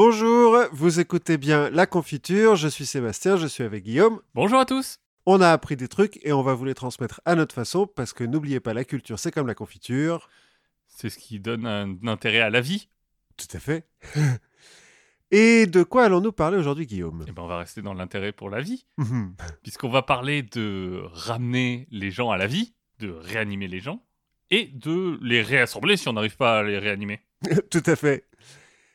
Bonjour, vous écoutez bien La Confiture, je suis Sébastien, je suis avec Guillaume. Bonjour à tous. On a appris des trucs et on va vous les transmettre à notre façon parce que n'oubliez pas, la culture c'est comme la confiture. C'est ce qui donne un intérêt à la vie. Tout à fait. et de quoi allons-nous parler aujourd'hui, Guillaume? Eh ben, on va rester dans l'intérêt pour la vie, Mhm. puisqu'on va parler de ramener les gens à la vie, de réanimer les gens, et de les réassembler si on n'arrive pas à les réanimer. Tout à fait.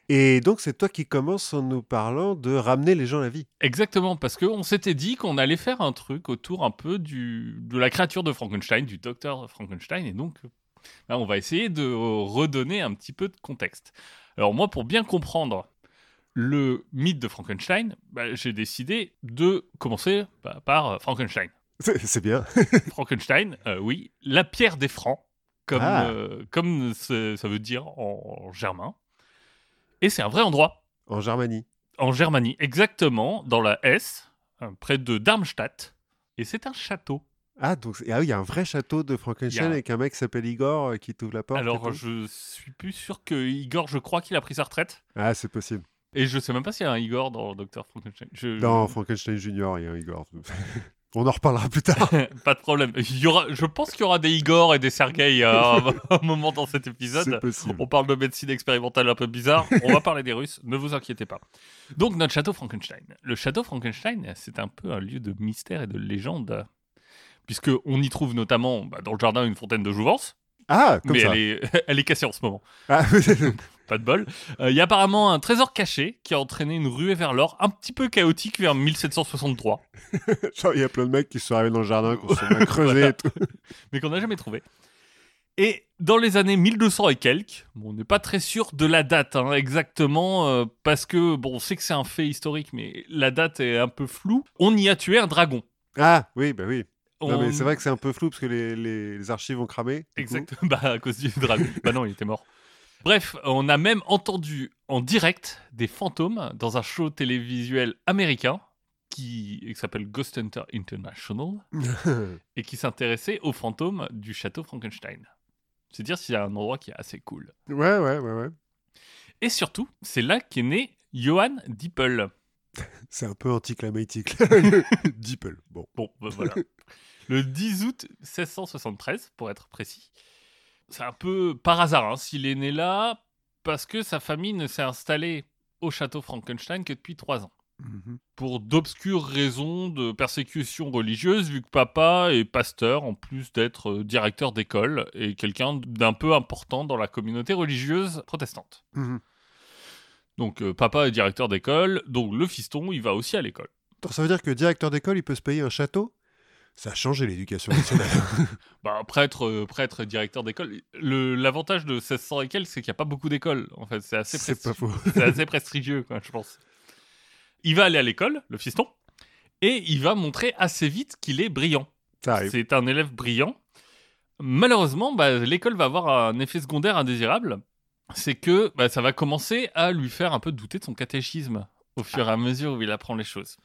Et donc c'est toi qui commences en nous parlant de ramener les gens à la vie. Exactement, parce qu'on s'était dit qu'on allait faire un truc autour un peu du, de la créature de Frankenstein, du docteur Frankenstein, et donc là, on va essayer de redonner un petit peu de contexte. Alors moi, pour bien comprendre le mythe de Frankenstein, bah, j'ai décidé de commencer bah, par Frankenstein. C'est bien. Frankenstein, euh, oui, la pierre des francs, comme, Ah. euh, comme ça veut dire en germain. Et c'est un vrai endroit, En Germanie. en Germanie, exactement, dans la Hesse, euh, près de Darmstadt. Et c'est un château. Ah, donc ah oui, il y a un vrai château de Frankenstein a avec un mec qui s'appelle Igor euh, qui t'ouvre la porte. Alors, je suis plus sûr que Igor, je crois qu'il a pris sa retraite. Ah, c'est possible. Et je sais même pas s'il y a un Igor dans Dr. Frankenstein. Je- Dans Frankenstein Junior, il y a un Igor. On en reparlera plus tard. pas de problème. Il y aura, je pense qu'il y aura des Igor et des Sergei à un, moment dans cet épisode. On parle de médecine expérimentale un peu bizarre. On va parler des Russes, ne vous inquiétez pas. Donc, notre château Frankenstein. Le château Frankenstein, c'est un peu un lieu de mystère et de légende. Puisqu'on y trouve notamment bah, dans le jardin une fontaine de jouvence. Ah, comme mais ça. elle est, elle est cassée en ce moment. Ah, Pas de bol. Euh, Il y a apparemment un trésor caché qui a entraîné une ruée vers l'or un petit peu chaotique vers 1763, Genre, il y a plein de mecs qui sont arrivés dans le jardin, qui sont bien creusés et tout. mais qu'on n'a jamais trouvé. Et dans les années 1200 et quelques, bon, on n'est pas très sûr de la date hein, exactement, euh, parce que, bon, on sait que c'est un fait historique, mais la date est un peu floue. On y a tué un dragon. Ah, oui, bah oui. Non, On- mais c'est vrai que c'est un peu flou parce que les, les- les archives ont cramé. du coup. Exact. Bah, à cause du dragon. bah non, il était mort. Bref, on a même entendu en direct des fantômes dans un show télévisuel américain qui, qui s'appelle Ghost Hunter International et qui s'intéressait aux fantômes du château Frankenstein. C'est dire s'il y a un endroit qui est assez cool. ouais, ouais, ouais, ouais. Et surtout, c'est là qu'est né Johann Dippel. C'est un peu anticlimatique. Deeple. Bon. Bon, bah voilà. Le 10 août 1673, pour être précis. C'est un peu par hasard hein, s'il est né là, parce que sa famille ne s'est installée au château Frankenstein que depuis trois ans. Mhm. Pour d'obscures raisons de persécution religieuse, vu que papa est pasteur, en plus d'être euh, directeur d'école, et quelqu'un d'un peu important dans la communauté religieuse protestante. Mhm. Donc euh, papa est directeur d'école, donc le fiston, il va aussi à l'école. Ça veut dire que directeur d'école, il peut se payer un château? Ça a changé l'éducation nationale. Bah, prêtre, euh, prêtre directeur d'école. Le- L'avantage de 1600 et quelques, c'est qu'il n'y a pas beaucoup d'écoles. En fait, c'est assez, c'est presti- pas faux. c'est assez prestigieux, quoi, je pense. Il va aller à l'école, le fiston, et il va montrer assez vite qu'il est brillant. C'est un élève brillant. Malheureusement, bah, l'école va avoir un effet secondaire indésirable. C'est que bah, ça va commencer à lui faire un peu douter de son catéchisme au fur et à mesure où il apprend les choses.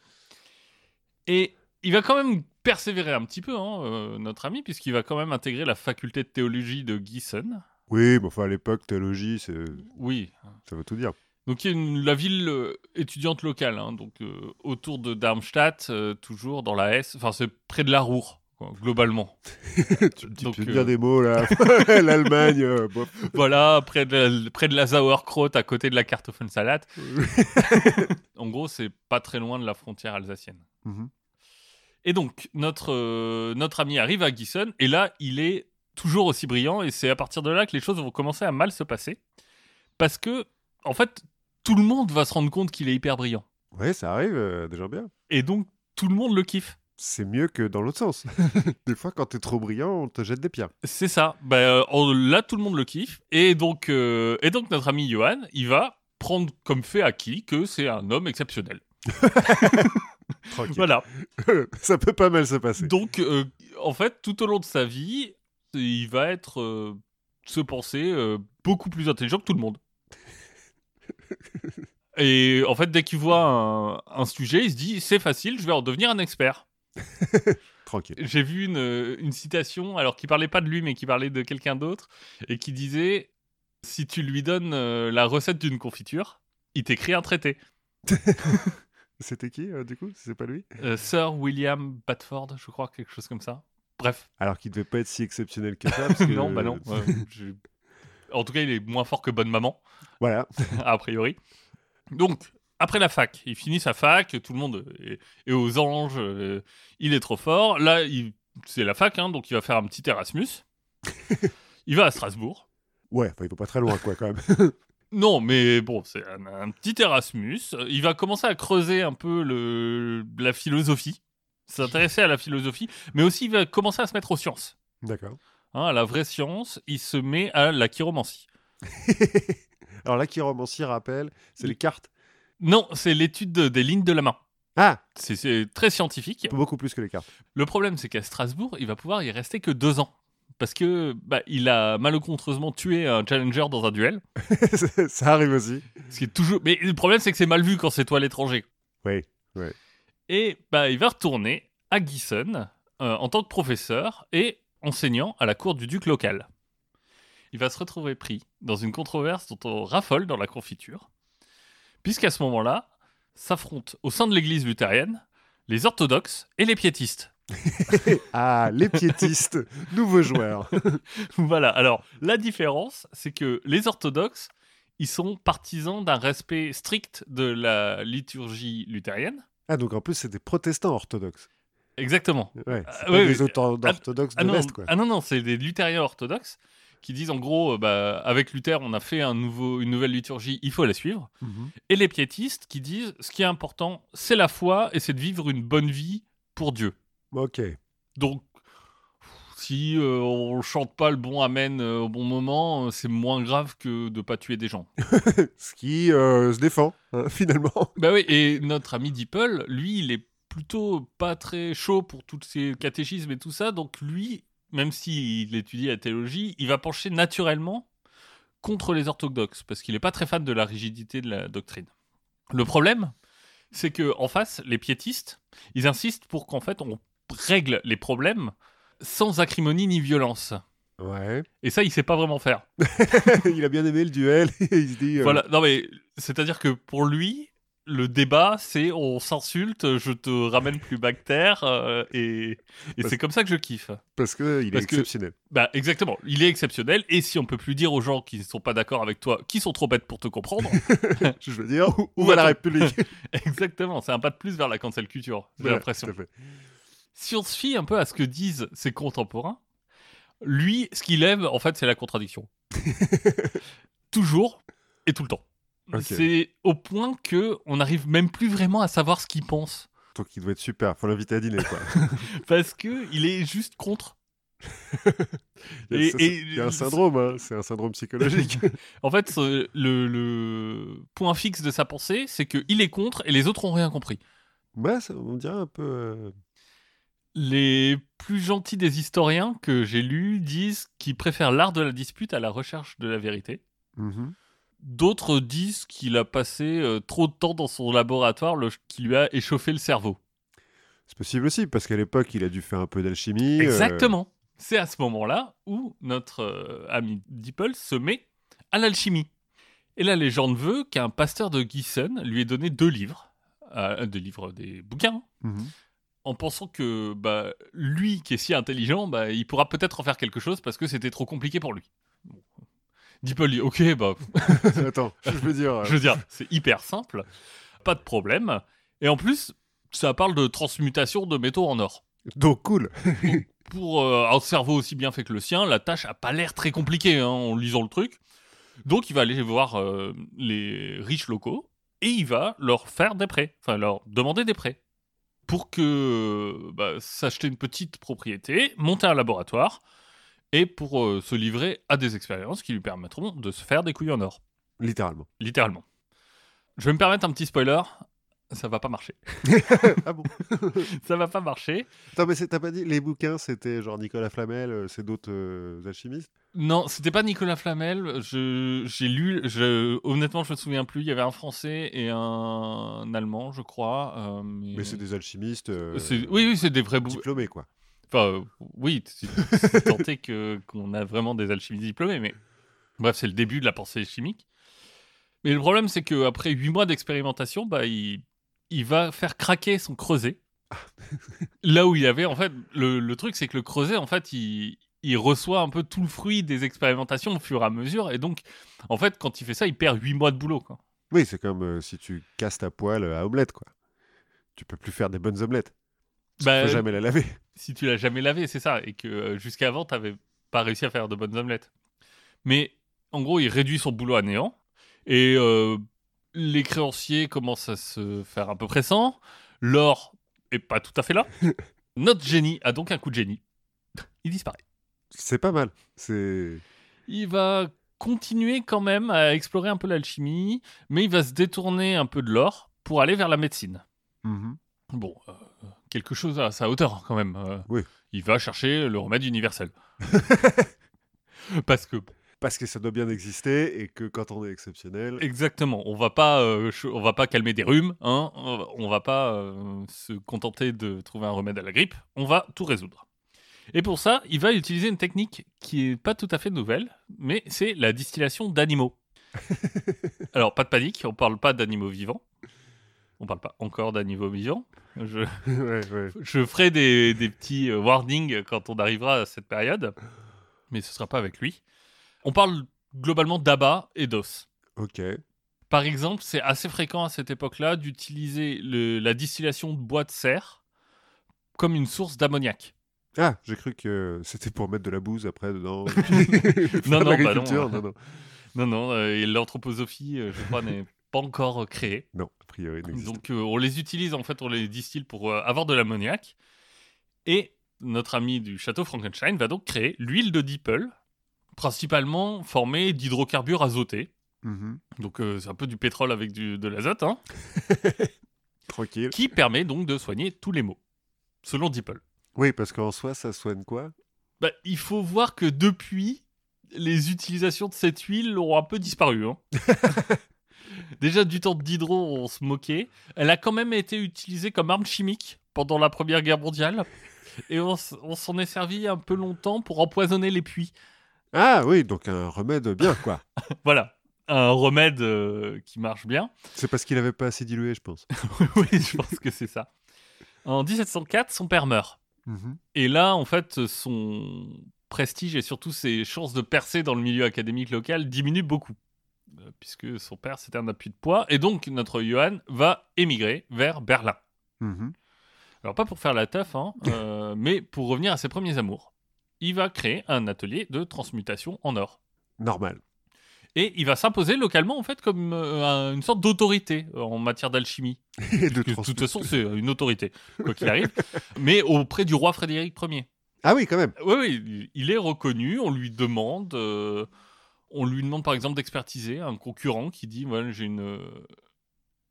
Et il va quand même persévérer un petit peu, hein, euh, notre ami, puisqu'il va quand même intégrer la faculté de théologie de Gießen. Oui, mais enfin, à l'époque, théologie, c'est- Oui. ça veut tout dire. Donc il y a une- la ville euh, étudiante locale, hein, donc euh, autour de Darmstadt, toujours dans la Hesse. Enfin, c'est près de la Ruhr, quoi, globalement. tu veux euh, dire des mots, là. L'Allemagne, voilà, près de, la, près de la Sauerkraut, à côté de la Kartoffelsalat. en gros, c'est pas très loin de la frontière alsacienne. Mhm. Et donc, notre, euh, notre ami arrive à Gießen, et là, il est toujours aussi brillant, et c'est à partir de là que les choses vont commencer à mal se passer. Parce que, en fait, tout le monde va se rendre compte qu'il est hyper brillant. Ouais, ça arrive, euh, gens bien. Et donc, tout le monde le kiffe. C'est mieux que dans l'autre sens. des fois, quand t'es trop brillant, on te jette des pierres. C'est ça. Bah, on- là, tout le monde le kiffe. Et donc, euh, et donc notre ami Johan, il va prendre comme fait acquis que c'est un homme exceptionnel. Tranquille. Voilà. ça peut pas mal se passer. Donc, euh, en fait, tout au long de sa vie, il va être euh, se penser euh, beaucoup plus intelligent que tout le monde. Et en fait, dès qu'il voit un, un sujet, il se dit c'est facile, je vais en devenir un expert. Tranquille. J'ai vu une, une citation, alors qui parlait pas de lui, mais qui parlait de quelqu'un d'autre, et qui disait si tu lui donnes la recette d'une confiture, il t'écrit un traité. C'était qui, euh, du coup? C'est pas lui? Euh, Sir William Batford, je crois, quelque chose comme ça. Bref, Alors qu'il devait pas être si exceptionnel que ça. parce que- non, bah non. euh, je- En tout cas, il est moins fort que Bonne Maman, Voilà. a priori. Donc, après la fac, il finit sa fac, tout le monde est, est aux anges, euh, il est trop fort. Là, il- c'est la fac, hein, donc il va faire un petit Erasmus. il va à Strasbourg. Ouais, enfin, il va pas très loin, quoi, quand même. Non, mais bon, c'est un, un petit Erasmus. Il va commencer à creuser un peu le, la philosophie, s'intéresser à la philosophie, mais aussi il va commencer à se mettre aux sciences. D'accord. Hein, à la vraie science, il se met à la chiromancie. Alors là, qui romancier rappelle, c'est les cartes. Non, c'est l'étude de- des lignes de la main. Ah C'est- C'est très scientifique. Beaucoup plus que les cartes. Le problème, c'est qu'à Strasbourg, il va pouvoir y rester que deux ans. Parce que bah, il a malencontreusement tué un challenger dans un duel. ça arrive aussi. Ce qui est toujours. Mais le problème, c'est que c'est mal vu quand c'est toi l'étranger. Oui. Et bah, il va retourner à Gießen euh, en tant que professeur et enseignant à la cour du duc local. Il va se retrouver pris dans une controverse dont on raffole dans la confiture, puisqu'à ce moment-là, s'affrontent au sein de l'église luthérienne les orthodoxes et les piétistes. Ah, les piétistes, nouveaux joueurs. voilà, alors la différence, c'est que les orthodoxes, ils sont partisans d'un respect strict de la liturgie luthérienne. Ah, donc en plus, c'est des protestants orthodoxes. Exactement. Ouais, c'est Ah, des orthodoxes de Ah non, l'Est, quoi. ah non, non, c'est des luthériens orthodoxes qui disent en gros, euh, bah, avec Luther, on a fait un nouveau, une nouvelle liturgie, il faut la suivre. Mhm. Et les piétistes qui disent, ce qui est important, c'est la foi et c'est de vivre une bonne vie pour Dieu. Ok. Donc, si euh, on chante pas le bon Amen euh, au bon moment, euh, c'est moins grave que de pas tuer des gens. Ce qui euh, se défend, hein, finalement. bah oui, et notre ami Deeple, lui, il est plutôt pas très chaud pour tous ces catéchismes et tout ça, donc lui, même s'il étudie la théologie, il va pencher naturellement contre les orthodoxes, parce qu'il n'est pas très fan de la rigidité de la doctrine. Le problème, c'est que en face, les piétistes, ils insistent pour qu'en fait on règle les problèmes sans acrimonie ni violence. Ouais. Et ça, il sait pas vraiment faire. il a bien aimé le duel. il se dit. euh, Voilà, non mais c'est-à-dire que pour lui, le débat, c'est on s'insulte, je te ramène plus bactère, euh, et, et Parce- c'est comme ça que je kiffe. Parce qu'il est Parce que- exceptionnel. Bah exactement, il est exceptionnel, et si on peut plus dire aux gens qui ne sont pas d'accord avec toi, qui sont trop bêtes pour te comprendre, Je veux dire, où, où va la République exactement, c'est un pas de plus vers la cancel culture, j'ai Voilà, l'impression. Si on se fie un peu à ce que disent ses contemporains, lui, ce qu'il aime, en fait, c'est la contradiction. Toujours et tout le temps. C'est au point que on n'arrive même plus vraiment à savoir ce qu'il pense. Donc il doit être super. Faut l'inviter à dîner, quoi. Parce que il est juste contre. Il y a, Et- ça, et- il y a un syndrome, hein. c'est un syndrome psychologique. En fait, le, le point fixe de sa pensée, c'est qu'il est contre et les autres ont rien compris. ouais, ça, on dirait un peu. euh, Les plus gentils des historiens que j'ai lus disent qu'ils préfèrent l'art de la dispute à la recherche de la vérité. mhm. D'autres disent qu'il a passé euh, trop de temps dans son laboratoire, le- qui lui a échauffé le cerveau. C'est possible aussi, parce qu'à l'époque, il a dû faire un peu d'alchimie. euh, Exactement. C'est à ce moment-là où notre euh, ami Dippel se met à l'alchimie. Et la légende veut qu'un pasteur de Gießen lui ait donné deux livres, des livres, des bouquins, mhm. En pensant que bah, lui, qui est si intelligent, bah, il pourra peut-être en faire quelque chose parce que c'était trop compliqué pour lui. Bon. Dippel dit Ok, bah, Attends, je veux dire. euh, je veux dire, c'est hyper simple, pas de problème. Et en plus, ça parle de transmutation de métaux en or. Donc cool. Pour euh, un cerveau aussi bien fait que le sien, la tâche a pas l'air très compliquée hein, en lisant le truc. Donc il va aller voir euh, les riches locaux et il va leur faire des prêts, enfin leur demander des prêts pour que bah, s'acheter une petite propriété, monter un laboratoire et pour euh, se livrer à des expériences qui lui permettront de se faire des couilles en or, Littéralement. littéralement. Je vais me permettre un petit spoiler, ça va pas marcher. ah bon ça va pas marcher. Attends, mais t'as pas dit les bouquins, c'était genre Nicolas Flamel, euh, c'est d'autres euh, alchimistes? Non, c'était pas Nicolas Flamel. J'ai lu, je, honnêtement, je me souviens plus. Il y avait un français et un, allemand, je crois. euh, mais Mais c'est des alchimistes euh, oui, oui, c'est des vrais bou- diplômés, quoi. Enfin, oui, c'est tenté qu'on a vraiment des alchimistes diplômés, mais bref, c'est le début de la pensée chimique. Mais le problème, c'est qu'après 8 mois d'expérimentation, bah, il, il va faire craquer son creuset. Là où il y avait, en fait, le, le truc, c'est que le creuset, en fait, il, il reçoit un peu tout le fruit des expérimentations au fur et à mesure. Et donc, en fait, quand il fait ça, il perd 8 mois de boulot. Quoi. Oui, c'est comme euh, si tu casses ta poêle à omelette, quoi. Tu peux plus faire des bonnes omelettes. Tu Bah, peux jamais la laver. si tu l'as jamais lavé, c'est ça, et que euh, jusqu'avant, tu n'avais pas réussi à faire de bonnes omelettes. Mais en gros, il réduit son boulot à néant, et euh, les créanciers commencent à se faire un peu pressants. L'or est pas tout à fait là. Notre génie a donc un coup de génie. Il disparaît. C'est pas mal. C'est. Il va continuer quand même à explorer un peu l'alchimie, mais il va se détourner un peu de l'or pour aller vers la médecine. Mhm. Bon, euh, quelque chose à sa hauteur quand même. euh, Oui. Il va chercher le remède universel. Parce que Parce que ça doit bien exister et que quand on est exceptionnel. exactement, on va pas, euh, on va pas calmer des rhumes, hein, on va- pas euh, se contenter de trouver un remède à la grippe, on va tout résoudre. Et pour ça, il va utiliser une technique qui est pas tout à fait nouvelle, mais c'est la distillation d'animaux. Alors pas de panique, on parle pas d'animaux vivants, on parle pas encore d'animaux vivants. Je, ouais, ouais. Je ferai des, des petits euh, warnings quand on arrivera à cette période, mais ce sera pas avec lui. On parle globalement d'abat et d'os. Ok. Par exemple, c'est assez fréquent à cette époque-là d'utiliser la distillation de bois de serre comme une source d'ammoniac. Ah, j'ai cru que c'était pour mettre de la bouse après dedans. Non, non, bah non. non, non. Non, non, euh, et l'anthroposophie, euh, je crois, n'est pas encore euh, créée. Non, a priori, Donc euh, on les utilise en fait, on les distille pour avoir de l'ammoniac. Et notre ami du château Frankenstein va donc créer l'huile de dipel, principalement formée d'hydrocarbures azotés. Mhm. Donc euh, c'est un peu du pétrole avec du- de l'azote, hein, Tranquille. qui permet donc de soigner tous les maux, selon Dipel. Oui, parce qu'en soi, ça soigne quoi? Bah, il faut voir que depuis, les utilisations de cette huile ont un peu disparu. hein. Déjà, du temps de Diderot, on se moquait. Elle a quand même été utilisée comme arme chimique pendant la Première Guerre mondiale. Et on, s- on s'en est servi un peu longtemps pour empoisonner les puits. Ah oui, donc un remède bien, quoi. Voilà, un remède euh, qui marche bien. C'est parce qu'il avait pas assez dilué, je pense. oui, je pense que c'est ça. En 1704, son père meurt. Mhm. Et là, en fait, son prestige et surtout ses chances de percer dans le milieu académique local diminuent beaucoup. Euh, Puisque son père, c'était un appui de poids. Et donc, notre Johan va émigrer vers Berlin. Mhm. Alors, pas pour faire la teuf, hein, euh, mais pour revenir à ses premiers amours. Il va créer un atelier de transmutation en or. Normal. Et il va s'imposer localement, en fait, comme euh, un- une sorte d'autorité euh, en matière d'alchimie. De toute façon, c'est une autorité, quoi qu'il arrive. mais auprès du roi Frédéric Ier. Ah oui, quand même. Oui, oui, il est reconnu, on lui demande, euh, on lui demande par exemple d'expertiser un concurrent qui dit voilà, j'ai une euh,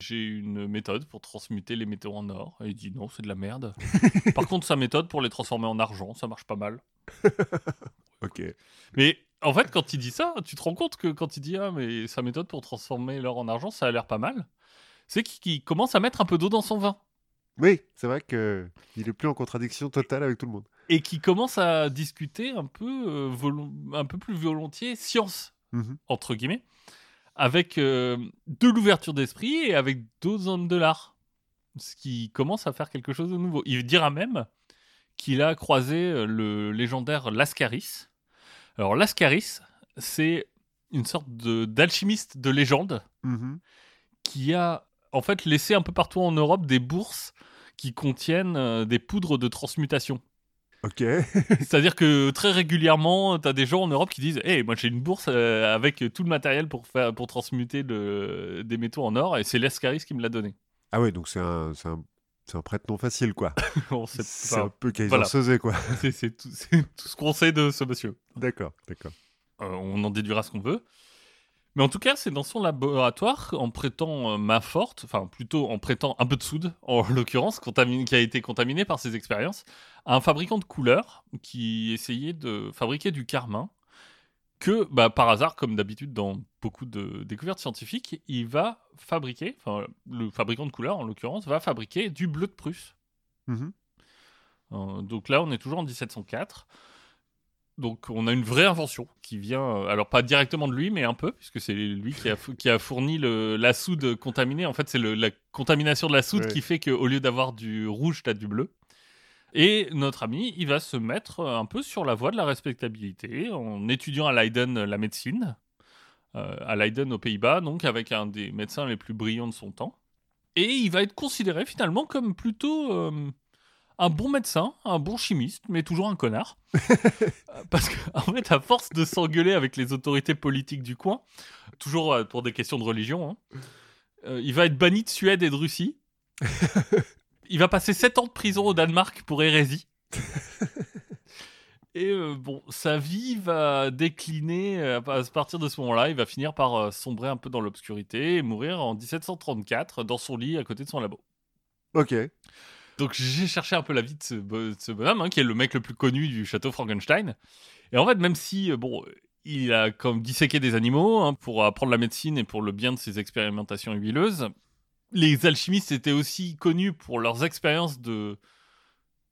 j'ai une méthode pour transmuter les métaux en or et il dit non, c'est de la merde. par contre, sa méthode pour les transformer en argent, ça marche pas mal. Ok. Mais en fait, quand il dit ça, tu te rends compte que quand il dit ah mais sa méthode pour transformer l'or en argent, ça a l'air pas mal. C'est qu'il qu'il commence à mettre un peu d'eau dans son vin. Oui, c'est vrai que il est plus en contradiction totale avec tout le monde. et qui commence à discuter un peu, euh, un peu plus volontiers science, Mhm. entre guillemets, avec euh, de l'ouverture d'esprit et avec d'autres hommes de l'art. Ce qui commence à faire quelque chose de nouveau. Il dira même qu'il a croisé euh, le légendaire Lascaris. Alors Lascaris, c'est une sorte d'alchimiste de légende Mhm. qui a en fait laissé un peu partout en Europe des bourses qui contiennent euh, des poudres de transmutation. Ok. C'est-à-dire que très régulièrement, tu as des gens en Europe qui disent Hey, moi j'ai une bourse euh, avec tout le matériel pour, faire, pour transmuter le- des métaux en or, et c'est l'Escaris qui me l'a donné. Ah oui, donc c'est un, c'est un, un prête non facile, quoi. C'est un peu Kaiser voilà. Quoi. c'est- c'est tout, c'est tout ce qu'on sait de ce monsieur. D'accord, d'accord. Euh, on en déduira ce qu'on veut. Mais en tout cas, c'est dans son laboratoire, en prêtant euh, main forte, enfin plutôt en prêtant un peu de soude, en l'occurrence, qui a été contaminé par ses expériences, à un fabricant de couleurs qui essayait de fabriquer du carmin, que bah, par hasard, comme d'habitude dans beaucoup de découvertes scientifiques, il va fabriquer, enfin le fabricant de couleurs en l'occurrence, va fabriquer du bleu de Prusse. Mhm. Euh, donc là, on est toujours en 1704. Donc on a une vraie invention qui vient, euh, alors pas directement de lui, mais un peu, puisque c'est lui qui a, qui a fourni le, la soude contaminée. En fait, c'est la contamination de la soude Ouais. qui fait qu'au lieu d'avoir du rouge, tu as du bleu. Et notre ami, il va se mettre euh, un peu sur la voie de la respectabilité en étudiant à Leiden euh, la médecine, euh, à Leiden aux Pays-Bas, donc avec un des médecins les plus brillants de son temps. Et il va être considéré finalement comme plutôt euh, un bon médecin, un bon chimiste, mais toujours un connard. Euh, Parce qu'en fait, à force de s'engueuler avec les autorités politiques du coin, toujours euh, pour des questions de religion, hein, euh, il va être banni de Suède et de Russie. il va passer 7 ans de prison au Danemark pour hérésie. Et euh, bon, sa vie va décliner à partir de ce moment-là. Il va finir par sombrer un peu dans l'obscurité et mourir en 1734 dans son lit à côté de son labo. Ok. Donc j'ai cherché un peu la vie de ce, bo- de ce bonhomme, hein, qui est le mec le plus connu du château Frankenstein. Et en fait, même si, euh, bon, il a comme disséqué des animaux hein, pour apprendre la médecine et pour le bien de ses expérimentations huileuses, les alchimistes étaient aussi connus pour leurs expériences de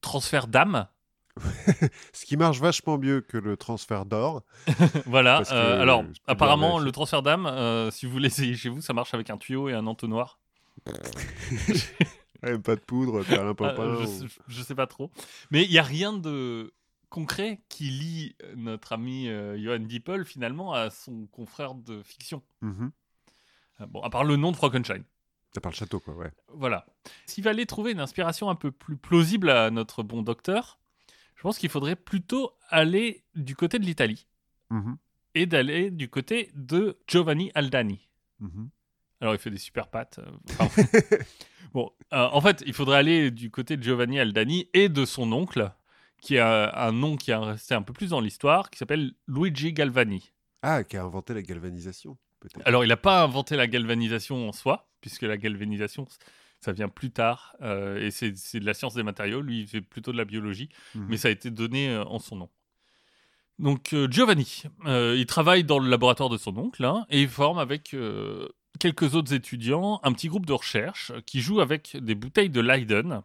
transfert d'âme. Ce qui marche vachement mieux que le transfert d'or. voilà. Que euh, alors, apparemment, le transfert d'âme, euh, si vous voulez essayer chez vous, ça marche avec un tuyau et un entonnoir. Ouais, pas de poudre, Perlin Ah, je, ou- sais- je sais pas trop. Mais il y a rien de concret qui lie euh, notre ami euh, Johan Diepel finalement à son confrère de fiction. Mhm. Euh, Bon, à part le nom de Frankenstein. T'as par le château, quoi, ouais. Voilà. S'il fallait trouver une inspiration un peu plus plausible à notre bon docteur, je pense qu'il faudrait plutôt aller du côté de l'Italie Mhm. et d'aller du côté de Giovanni Aldani. Mhm. Alors, il fait des super pattes. euh, enfin, bon, euh, en fait, il faudrait aller du côté de Giovanni Aldani et de son oncle, qui a un nom qui est resté un peu plus dans l'histoire, qui s'appelle Luigi Galvani. Ah, qui a inventé la galvanisation, peut-être. Alors, il n'a pas inventé la galvanisation en soi, puisque la galvanisation, ça vient plus tard, euh, et c'est c'est de la science des matériaux. Lui, il fait plutôt de la biologie, Mhm. mais ça a été donné euh, en son nom. Donc, euh, Giovanni, euh, il travaille dans le laboratoire de son oncle, hein, et il forme avec euh, quelques autres étudiants un petit groupe de recherche qui joue avec des bouteilles de Leiden.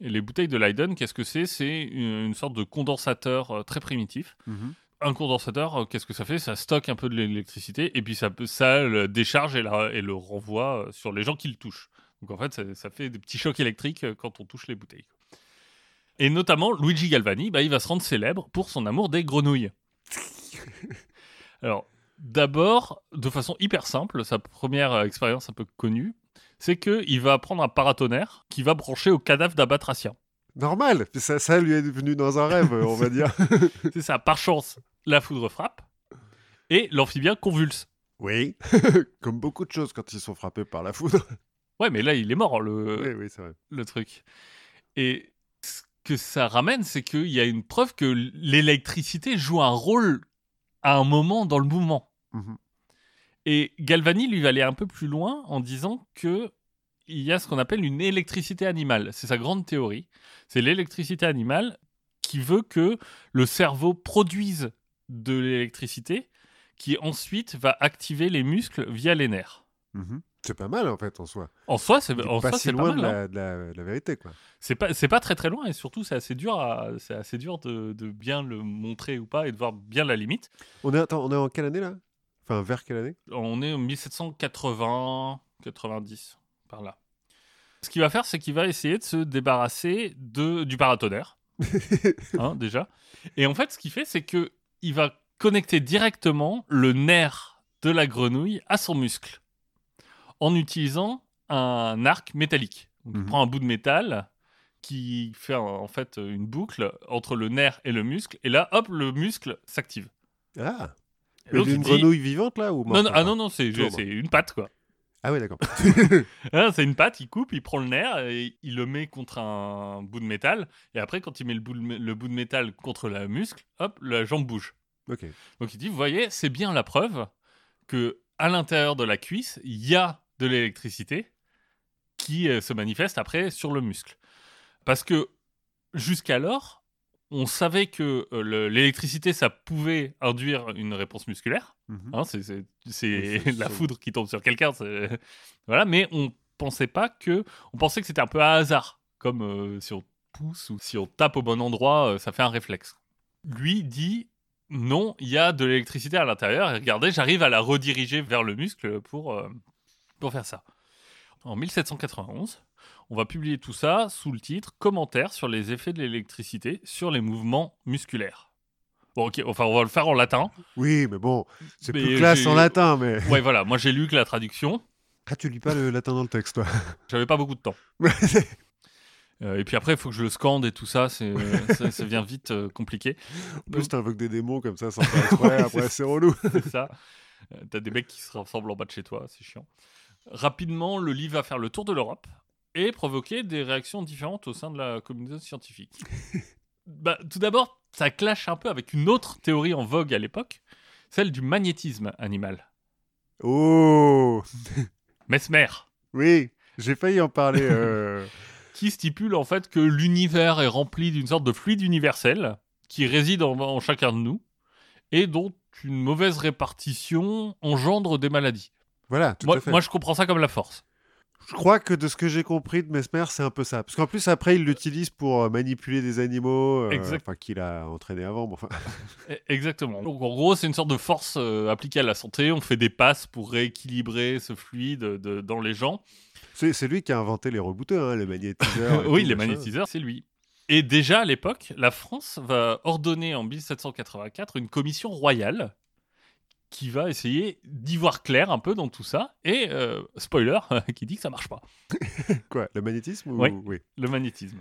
Et les bouteilles de Leiden, qu'est-ce que c'est? C'est une, une sorte de condensateur euh, très primitif Mhm. un condensateur, euh, qu'est-ce que ça fait? Ça stocke un peu de l'électricité et puis ça, peut, ça le décharge et, la- et le renvoie euh, sur les gens qui le touchent. Donc en fait, ça, ça fait des petits chocs électriques quand on touche les bouteilles. Et notamment, Luigi Galvani, bah, il va se rendre célèbre pour son amour des grenouilles. Alors, d'abord, de façon hyper simple, sa première euh, expérience un peu connue, c'est qu'il va prendre un paratonnerre qui va brancher au cadavre d'abatracien. Normal, ça, ça lui est venu dans un rêve, on va dire. C'est ça, par chance, la foudre frappe et l'amphibien convulse. Oui, comme beaucoup de choses quand ils sont frappés par la foudre. Ouais, mais là, il est mort, le, oui, oui, c'est vrai. le truc. Et ce que ça ramène, c'est qu'il y a une preuve que l'électricité joue un rôle à un moment dans le mouvement. Mhm. Et Galvani, lui, va aller un peu plus loin en disant que il y a ce qu'on appelle une électricité animale. C'est sa grande théorie. C'est l'électricité animale qui veut que le cerveau produise de l'électricité qui ensuite va activer les muscles via les nerfs. Mhm. C'est pas mal en fait en soi. En soi, c'est en pas soi, si c'est pas loin mal. de, hein. la, de la- de la vérité quoi. C'est pas, c'est pas très très loin et surtout c'est assez dur, à, c'est assez dur de, de bien le montrer ou pas et de voir bien la limite. On est, attends, on est en quelle année là? Enfin, vers quelle année? On est en 1780, 90 par là. Ce qu'il va faire, c'est qu'il va essayer de se débarrasser de, du paratonnerre, hein, déjà. Et en fait, ce qu'il fait, c'est que il va connecter directement le nerf de la grenouille à son muscle en utilisant un arc métallique. Donc, il Mhm. prend un bout de métal qui fait en- fait une boucle entre le nerf et le muscle, et là, hop, le muscle s'active. Ah Mais Une dit- grenouille vivante là ou Non, non, ah non, non, c'est une patte, quoi. Ah oui, d'accord. Hein, c'est une patte, il coupe, il prend le nerf et il le met contre un bout de métal. Et après, quand il met le bout de, le bout de métal contre le muscle, hop, la jambe bouge. ok. Donc il dit, vous voyez, c'est bien la preuve que à l'intérieur de la cuisse, il y a de l'électricité qui euh, se manifeste après sur le muscle. Parce que jusqu'alors, on savait que euh, le- l'électricité, ça pouvait induire une réponse musculaire. Mhm. Hein, c'est Oui, la foudre qui tombe sur quelqu'un. Voilà, mais on pensait pas que. On pensait que c'était un peu à hasard. Comme euh, si on pousse ou si on tape au bon endroit, euh, ça fait un réflexe. Lui dit non, il y a de l'électricité à l'intérieur. Et regardez, j'arrive à la rediriger vers le muscle pour, euh, pour faire ça. En 1791, on va publier tout ça sous le titre Commentaires sur les effets de l'électricité sur les mouvements musculaires. Bon, ok, enfin, on va le faire en latin. Oui, mais bon, c'est plus classe en latin, mais. Ouais, voilà, moi j'ai lu que la traduction. Ah, tu lis pas le latin dans le texte, toi? J'avais pas beaucoup de temps. Euh, et puis après, il faut que je le scande et tout ça, c'est, ça, ça devient vite euh, compliqué. En plus, t'invoques des démons comme ça sans faire exprès, après, c'est- relou. c'est ça. Euh, T'as des mecs qui se ressemblent en bas de chez toi, c'est chiant. Rapidement, le livre va faire le tour de l'Europe et provoquer des réactions différentes au sein de la communauté scientifique. bah, tout d'abord, ça clash un peu avec une autre théorie en vogue à l'époque, celle du magnétisme animal. Oh Mesmer, Oui, j'ai failli en parler. euh, qui stipule en fait que l'univers est rempli d'une sorte de fluide universel qui réside en, en chacun de nous et dont une mauvaise répartition engendre des maladies. Voilà, tout Moi, à fait. moi, je comprends ça comme la force. Je crois que de ce que j'ai compris de Mesmer, c'est un peu ça. Parce qu'en plus, après, il l'utilise pour euh, manipuler des animaux, euh, qu'il a entraîné avant. mais enfin, E- Exactement. Donc en gros, c'est une sorte de force euh, appliquée à la santé. On fait des passes pour rééquilibrer ce fluide de- dans les gens. c'est lui qui a inventé les rebooteurs, hein, les magnétiseurs. oui, les magnétiseurs, c'est lui. Et déjà à l'époque, la France va ordonner en 1784 une commission royale qui va essayer d'y voir clair un peu dans tout ça. Et euh, spoiler, qui dit que ça marche pas, Quoi, le magnétisme ou... Oui. oui. le magnétisme.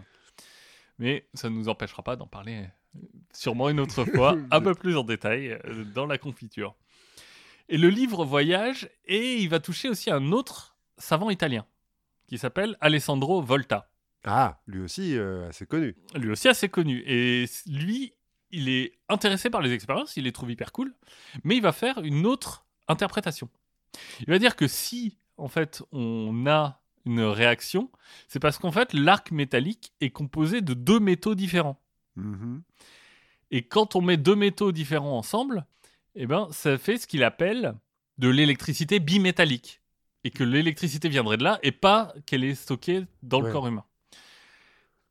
Mais ça ne nous empêchera pas d'en parler euh, sûrement une autre fois, un peu plus en détail, euh, dans la confiture. Et le livre voyage, et il va toucher aussi un autre savant italien, qui s'appelle Alessandro Volta. Ah, lui aussi, euh, assez connu. Lui aussi assez connu. Et lui, il est intéressé par les expériences, il les trouve hyper cool, mais il va faire une autre interprétation. Il va dire que si, en fait, on a une réaction, c'est parce qu'en fait, l'arc métallique est composé de deux métaux différents. Mhm. Et quand on met deux métaux différents ensemble, eh ben, ça fait ce qu'il appelle de l'électricité bimétallique. Et que l'électricité viendrait de là et pas qu'elle est stockée dans le corps humain.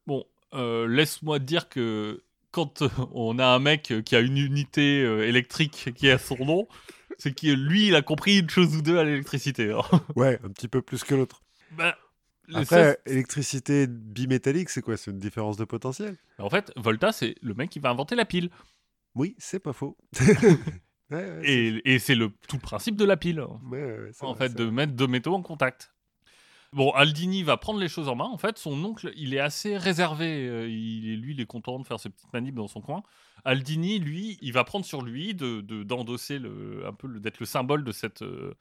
Bon, euh, laisse-moi dire que quand euh, on a un mec qui a une unité euh, électrique qui a son nom, c'est que lui, il a compris une chose ou deux à l'électricité. Ouais, un petit peu plus que l'autre. Bah, Après, électricité bimétallique, c'est quoi? C'est une différence de potentiel? En fait, Volta, c'est le mec qui va inventer la pile. Oui, c'est pas faux. Ouais, ouais, c'est- Et, et c'est le tout le principe de la pile. ouais, en vrai, fait, de vrai. mettre deux métaux en contact. Bon, Aldini va prendre les choses en main. En fait, son oncle, il est assez réservé. Euh, Il, lui, il est content de faire ses petites manips dans son coin. Aldini, lui, il va prendre sur lui de de- d'endosser le, un peu d'être le symbole de cette euh,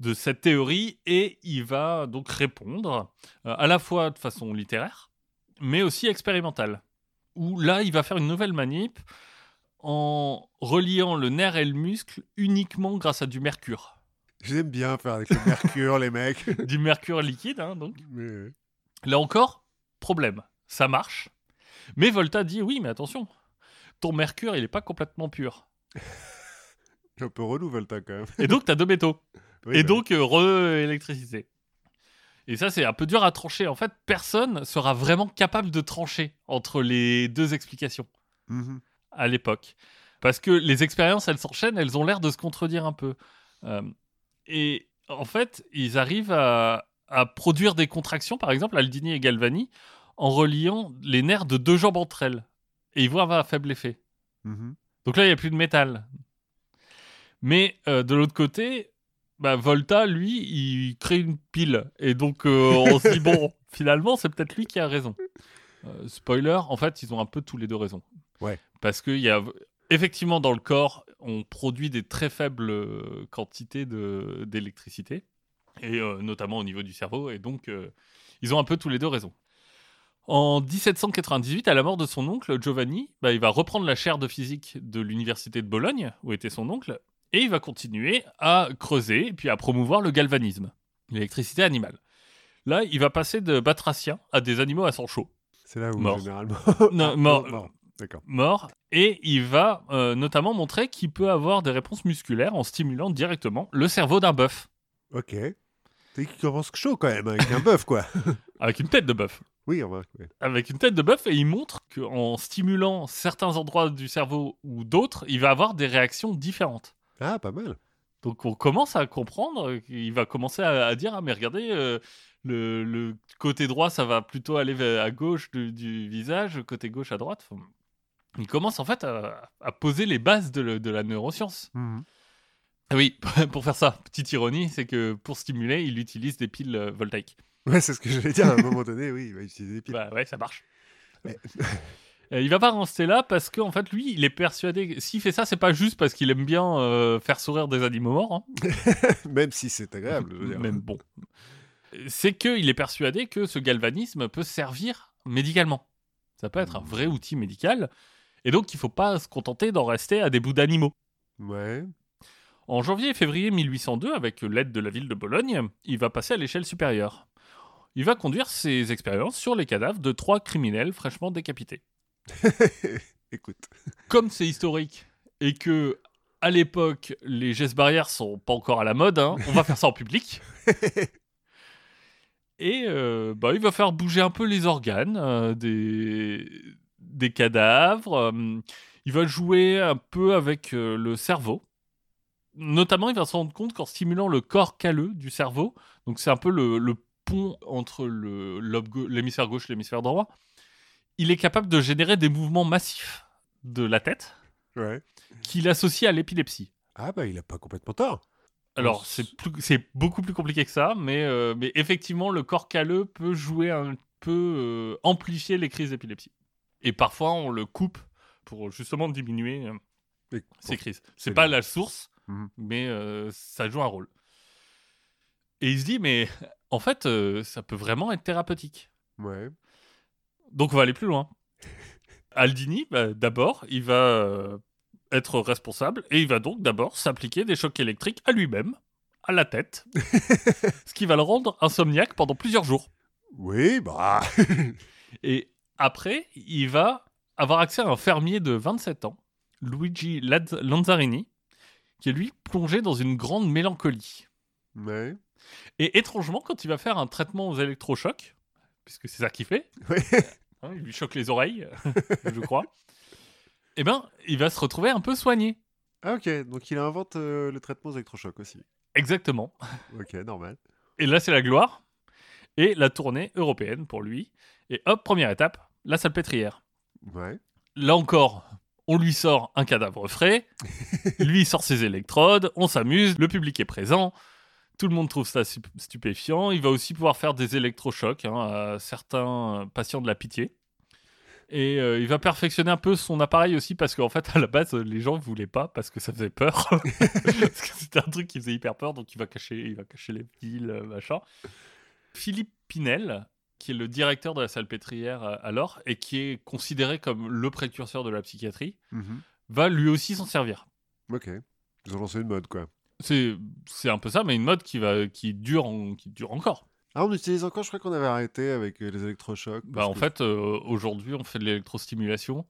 de cette théorie et il va donc répondre euh, à la fois de façon littéraire, mais aussi expérimentale. Où là, il va faire une nouvelle manip en reliant le nerf et le muscle uniquement grâce à du mercure J'aime bien faire avec le mercure, les mecs. du mercure liquide, hein, donc. Mais, euh, Là encore, problème. Ça marche. Mais Volta dit oui, mais attention, ton mercure, il n'est pas complètement pur. un peu relou, Volta, quand même. Et donc, tu as deux métaux. Oui, Et bah, donc, euh, re-électricité. Et ça, c'est un peu dur à trancher. En fait, personne sera vraiment capable de trancher entre les deux explications mhm. à l'époque. Parce que les expériences, elles s'enchaînent, elles ont l'air de se contredire un peu. Euh, et en fait, ils arrivent à, à produire des contractions, par exemple, Aldini et Galvani, en reliant les nerfs de deux jambes entre elles. Et ils voient un faible effet. Mhm. Donc là, il n'y a plus de métal. Mais euh, de l'autre côté, bah, Volta, lui, il crée une pile. Et donc, euh, on se dit, bon, finalement, c'est peut-être lui qui a raison. Euh, spoiler, en fait, ils ont un peu tous les deux raison. Ouais. Parce qu'il y a effectivement dans le corps, on produit des très faibles euh, quantités d'électricité, et euh, notamment au niveau du cerveau. Et donc, euh, ils ont un peu tous les deux raison. En 1798, à la mort de son oncle, Giovanni, bah, il va reprendre la chaire de physique de l'université de Bologne, où était son oncle, et il va continuer à creuser et puis à promouvoir le galvanisme, l'électricité animale. Là, il va passer de batraciens à des animaux à sang chaud, C'est là où, Mort. généralement. Non, mort. D'accord. morts, et il va euh, notamment montrer qu'il peut avoir des réponses musculaires en stimulant directement le cerveau d'un bœuf, Ok. C'est qui commence chaud quand même, avec un bœuf, quoi. avec une tête de bœuf. Oui, remarque. ouais. avec une tête de bœuf et il montre qu'en stimulant certains endroits du cerveau ou d'autres, il va avoir des réactions différentes. Ah, pas mal. Donc on commence à comprendre, il va commencer à, à dire ah mais regardez euh, le, le côté droit ça va plutôt aller à gauche du, du visage, côté gauche à droite. Enfin, il commence en fait à, à poser les bases de, le- de la neuroscience. Mhm. Ah Oui, pour faire ça, petite ironie, c'est que pour stimuler, il utilise des piles euh, voltaïques. Ouais, c'est ce que j'allais dire à un moment donné. Oui, il va utiliser des piles. Bah ouais, ça marche. Mais- Euh, il va pas rester là parce qu'en fait, lui, il est persuadé. S'il fait ça, c'est pas juste parce qu'il aime bien euh, faire sourire des animaux morts. hein. Même si c'est agréable, je veux dire. Même bon. C'est qu'il est persuadé que ce galvanisme peut servir médicalement. Ça peut être un vrai outil médical. Et donc, il faut pas se contenter d'en rester à des bouts d'animaux. Ouais. En janvier et février 1802, avec l'aide de la ville de Bologne, il va passer à l'échelle supérieure. Il va conduire ses expériences sur les cadavres de trois criminels fraîchement décapités. Écoute. Comme c'est historique et que à l'époque les gestes barrières sont pas encore à la mode, hein, on va faire ça en public. Et euh, bah, il va faire bouger un peu les organes euh, des, des cadavres. euh, il va jouer un peu avec euh, le cerveau. Notamment, il va se rendre compte qu'en stimulant le corps calleux du cerveau, donc c'est un peu le, le pont entre l'hémisphère gauche et l'hémisphère droit, il est capable de générer des mouvements massifs de la tête Ouais. qu'il associe à l'épilepsie. Ah, bah, il a pas complètement tort. Alors, c'est beaucoup plus compliqué que ça, mais, euh, mais effectivement, le corps calleux peut jouer un peu, euh, amplifier les crises d'épilepsie. Et parfois, on le coupe pour justement diminuer euh, ces crises. c'est pas bien. la source, Mhm. mais euh, ça joue un rôle. Et il se dit, mais en fait, euh, ça peut vraiment être thérapeutique. Ouais. Donc on va aller plus loin. Aldini, bah, d'abord, il va euh, être responsable et il va donc d'abord s'appliquer des chocs électriques à lui-même, à la tête, ce qui va le rendre insomniaque pendant plusieurs jours. Oui, bah. Et après, il va avoir accès à un fermier de 27 ans, Luigi Lanzarini, qui est lui plongé dans une grande mélancolie. ouais. Et étrangement, quand il va faire un traitement aux électrochocs, puisque c'est ça qu'il fait, Ouais. hein, il lui choque les oreilles, je crois, eh ben, il va se retrouver un peu soigné. Ah, ok. Donc, il invente euh, le traitement aux électrochocs aussi. Exactement. Ok, normal. Et là, c'est la gloire. Et la tournée européenne pour lui. Et hop, première étape, la salpêtrière. Ouais. Là encore, on lui sort un cadavre frais, lui sort ses électrodes, on s'amuse, le public est présent, tout le monde trouve ça stupéfiant. Il va aussi pouvoir faire des électrochocs hein, à certains patients de la pitié. Et euh, il va perfectionner un peu son appareil aussi parce qu'en fait, à la base, les gens ne voulaient pas parce que ça faisait peur. parce que c'était un truc qui faisait hyper peur, donc il va cacher, il va cacher les piles, euh, machin. Philippe Pinel, qui est le directeur de la salpêtrière euh, alors et qui est considéré comme le précurseur de la psychiatrie, Mhm. va lui aussi s'en servir. Ok. Ils ont lancé une mode, quoi. C'est un peu ça, mais une mode qui va qui dure en- qui dure encore. Ah, on utilise encore, je crois qu'on avait arrêté avec euh, les électrochocs. Bah, en que- fait, euh, aujourd'hui, on fait de l'électrostimulation,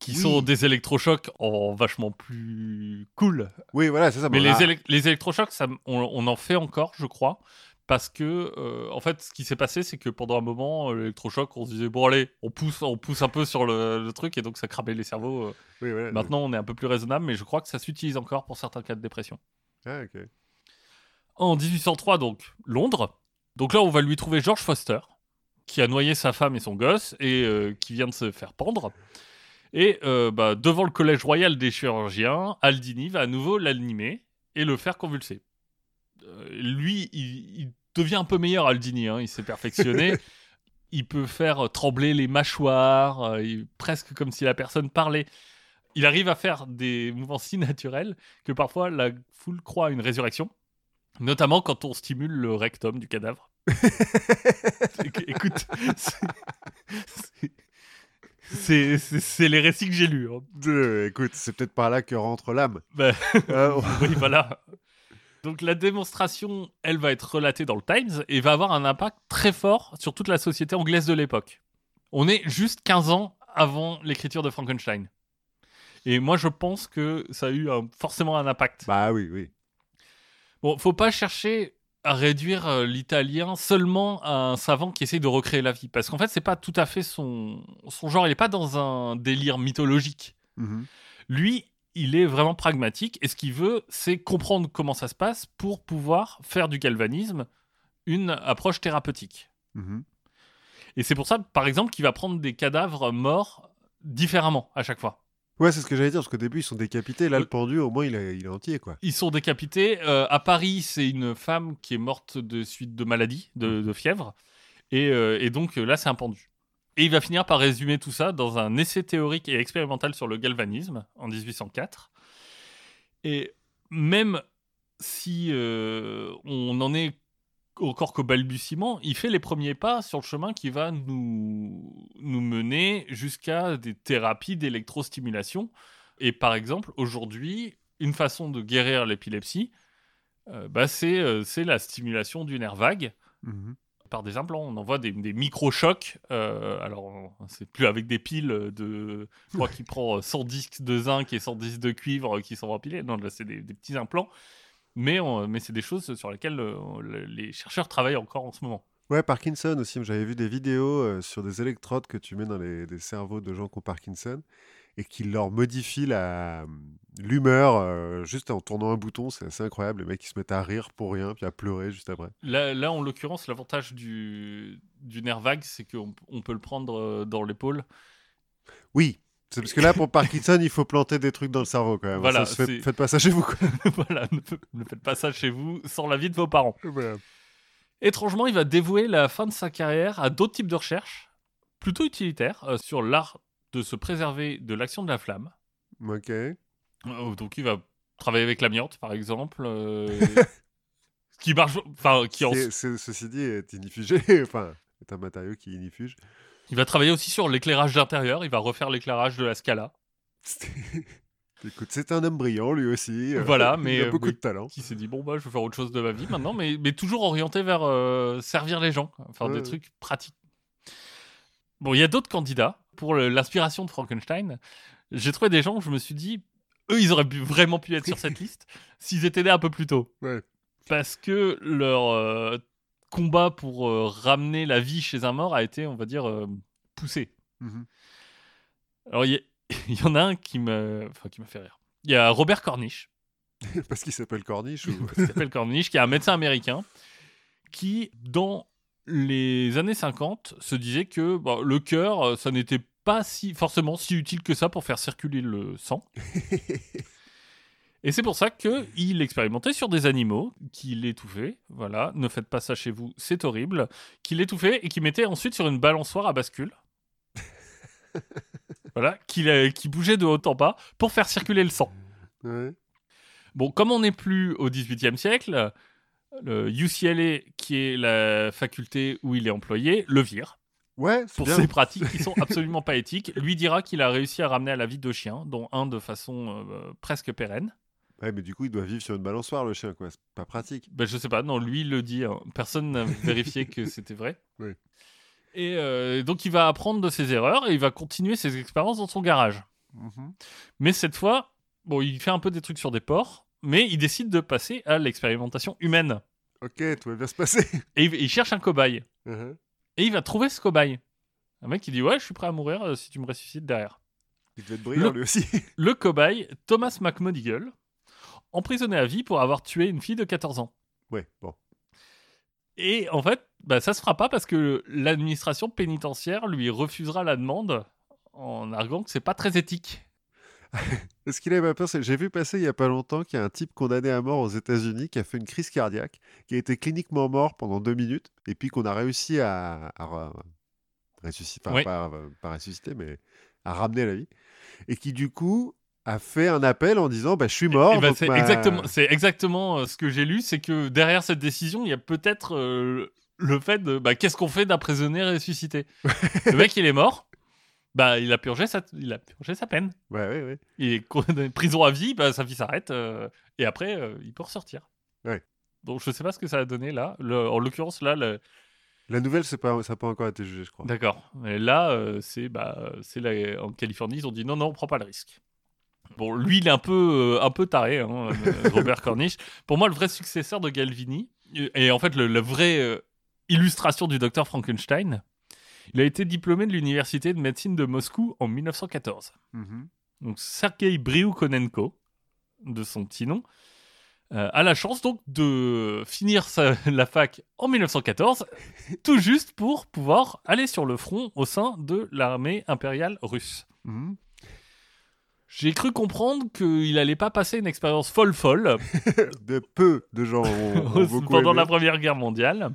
qui Oui. sont des électrochocs en vachement plus cool. Oui, voilà, c'est ça. Mais les, électrochocs, ça, on, on en fait encore, je crois. Parce que, euh, en fait, ce qui s'est passé, c'est que pendant un moment, euh, l'électrochoc, on se disait, bon, allez, on pousse, on pousse un peu sur le, le truc, et donc ça cramait les cerveaux. euh. Oui. Maintenant, on est un peu plus raisonnable, mais je crois que ça s'utilise encore pour certains cas de dépression. Ah. En 1803, donc, Londres. Donc là, on va lui trouver George Foster, qui a noyé sa femme et son gosse, et euh, qui vient de se faire pendre. Et bah, devant le collège royal des chirurgiens, Aldini va à nouveau l'animer et le faire convulser. Lui, il, il devient un peu meilleur, Aldini. hein, il s'est perfectionné. il peut faire euh, trembler les mâchoires, euh, il- presque comme si la personne parlait. Il arrive à faire des mouvements si naturels que parfois la foule croit à une résurrection. Notamment quand on stimule le rectum du cadavre. Éc- Écoute, c'est- les récits que j'ai lus. hein. Euh, écoute, c'est peut-être par là que rentre l'âme. Bah, Euh, oui, voilà. Donc la démonstration, elle va être relatée dans le Times et va avoir un impact très fort sur toute la société anglaise de l'époque. On est juste 15 ans avant l'écriture de Frankenstein. Et moi, je pense que ça a eu un- forcément un impact. Bah oui, oui. Bon, faut pas chercher à réduire euh, l'italien seulement à un savant qui essaye de recréer la vie. Parce qu'en fait, c'est pas tout à fait son, son genre. Il est pas dans un délire mythologique. Mhm. Lui, il est vraiment pragmatique et ce qu'il veut, c'est comprendre comment ça se passe pour pouvoir faire du galvanisme une approche thérapeutique. Mhm. Et c'est pour ça, par exemple, qu'il va prendre des cadavres morts différemment à chaque fois. Ouais, c'est ce que j'allais dire, parce qu'au début, ils sont décapités. Là, Euh, le pendu, au moins, il est, il est entier, quoi. Ils sont décapités. Euh, à Paris, c'est une femme qui est morte de suite de maladie, de, de fièvre. Et, euh, et donc euh, là, c'est un pendu. Et il va finir par résumer tout ça dans un essai théorique et expérimental sur le galvanisme en 1804. Et même si euh, on en est encore qu'au balbutiement, il fait les premiers pas sur le chemin qui va nous, nous mener jusqu'à des thérapies d'électrostimulation. Et par exemple, aujourd'hui, une façon de guérir l'épilepsie, euh, bah, c'est euh, c'est la stimulation du nerf vague Mhm. Par des implants. On envoie des, des micro-chocs. euh, alors, c'est plus avec des piles de. Je crois qu'il prend euh, 100 disques de zinc et 100 disques de cuivre euh, qui sont empilés. Non, là, c'est des, petits implants. Mais, on- mais c'est des choses sur lesquelles euh, le- les chercheurs travaillent encore en ce moment. Ouais, Parkinson aussi. J'avais vu des vidéos euh, sur des électrodes que tu mets dans les, des cerveaux de gens qui ont Parkinson et qui leur modifient la- l'humeur euh, juste en tournant un bouton. C'est assez incroyable. Les mecs, ils se mettent à rire pour rien, puis à pleurer juste après. Là, là en l'occurrence, l'avantage du, du nerf vague, c'est qu'on on peut le prendre dans l'épaule. Oui, c'est parce que là, pour Parkinson, il faut planter des trucs dans le cerveau quand même. Voilà, Ça se fait- c'est- faites pas ça chez vous. Quoi. voilà, ne, ne faites pas ça chez vous sans l'avis de vos parents. Voilà. Étrangement, il va dévouer la fin de sa carrière à d'autres types de recherches, plutôt utilitaires, euh, sur l'art de se préserver de l'action de la flamme. Ok. Euh, donc, il va travailler avec l'amiante, par exemple. euh, qui marche. Enfin, qui en- ceci dit, est inifugé. enfin, est un matériau qui inifuge. Il va travailler aussi sur l'éclairage d'intérieur. Il va refaire l'éclairage de la Scala. Écoute, c'est un homme brillant lui aussi. euh, Voilà, il mais, a euh, beaucoup mais- de talent. Qui s'est dit, bon, bah, je vais faire autre chose de ma vie maintenant, mais, mais toujours orienté vers euh, servir les gens, faire Ouais, des trucs pratiques. Bon, il y a d'autres candidats pour l'inspiration de Frankenstein. J'ai trouvé des gens où je me suis dit, eux, ils auraient pu- vraiment pu être sur cette liste s'ils étaient nés un peu plus tôt. Ouais. Parce que leur euh, combat pour euh, ramener la vie chez un mort a été, on va dire, euh, poussé. Mhm. Alors, il y, il en a un qui me, enfin, qui m'a fait rire. Il y a Robert Cornish, Parce qu'il s'appelle Corniche ou... qui s'appelle Cornish, qui est un médecin américain, qui, dans les années 50, se disait que bon, le cœur, ça n'était pas si, forcément si utile que ça pour faire circuler le sang. Et c'est pour ça qu'il expérimentait sur des animaux, qu'il étouffait, voilà, ne faites pas ça chez vous, c'est horrible, qu'il étouffait et qu'il mettait ensuite sur une balançoire à bascule. voilà, qu'il euh, qui bougeait de haut en bas pour faire circuler le sang. Ouais. Bon, comme on n'est plus au XVIIIe siècle, le UCLA, qui est la faculté où il est employé, le vire Ouais, pour bien. ses pratiques qui sont absolument pas éthiques. Lui dira qu'il a réussi à ramener à la vie deux chiens, dont un de façon euh, presque pérenne. Ouais, mais du coup, il doit vivre sur une balançoire, le chien, quoi. C'est pas pratique. Ben, je sais pas, non, lui il le dit. hein. Personne n'a vérifié que c'était vrai. Oui. Et euh, donc il va apprendre de ses erreurs et il va continuer ses expériences dans son garage. Mhm. Mais cette fois, bon, il fait un peu des trucs sur des porcs, mais il décide de passer à l'expérimentation humaine. Ok, tout va bien se passer. Et il, cherche un cobaye. Mhm. Et il va trouver ce cobaye. Un mec qui dit Ouais, je suis prêt à mourir euh, si tu me ressuscites derrière. Il devait être brillant, Le- lui aussi. Le cobaye, Thomas McModigle, emprisonné à vie pour avoir tué une fille de 14 ans. ouais, bon. Et en fait, bah, ça se fera pas parce que l'administration pénitentiaire lui refusera la demande en arguant que c'est pas très éthique. Est-ce qu'il avait pas peur c'est- J'ai vu passer il y a pas longtemps qu'il y a un type condamné à mort aux États-Unis qui a fait une crise cardiaque, qui a été cliniquement mort pendant deux minutes, et puis qu'on a réussi à, à re- ressusciter, enfin, Oui. pas, pas ressusciter, mais à ramener à la vie, et qui du coup a fait un appel en disant bah, Je suis mort. Eh ben, donc c'est ma- exactement, c'est exactement euh, ce que j'ai lu, c'est que derrière cette décision, il y a peut-être euh, le fait de bah, qu'est-ce qu'on fait d'un prisonnier ressuscité? le mec, il est mort. Bah, il a purgé sa, il a purgé sa peine. Ouais, ouais, ouais. Il est condamné- prison à vie, bah, sa vie s'arrête euh, et après euh, il peut ressortir. Ouais. Donc je sais pas ce que ça a donné là. Le- en l'occurrence là, le- La nouvelle, c'est pas, ça n'a pas encore été jugé, je crois. d'accord. Mais là, euh, c'est bah, c'est la- en Californie, ils ont dit non non, on prend pas le risque. Bon, lui, il est un peu, un peu taré, hein, Robert Cornish. Pour moi, le vrai successeur de Galvini, Et en fait, le, la vraie illustration du docteur Frankenstein, il a été diplômé de l'université de médecine de Moscou en 1914. Mhm. Donc Sergei Brioukonenko, de son petit nom, euh, a la chance donc de finir sa- la fac en 1914, tout juste pour pouvoir aller sur le front au sein de l'armée impériale russe. Mhm. J'ai cru comprendre qu'il allait pas passer une expérience folle folle De peu de gens ont, ont beaucoup pendant aimé. la Première Guerre mondiale.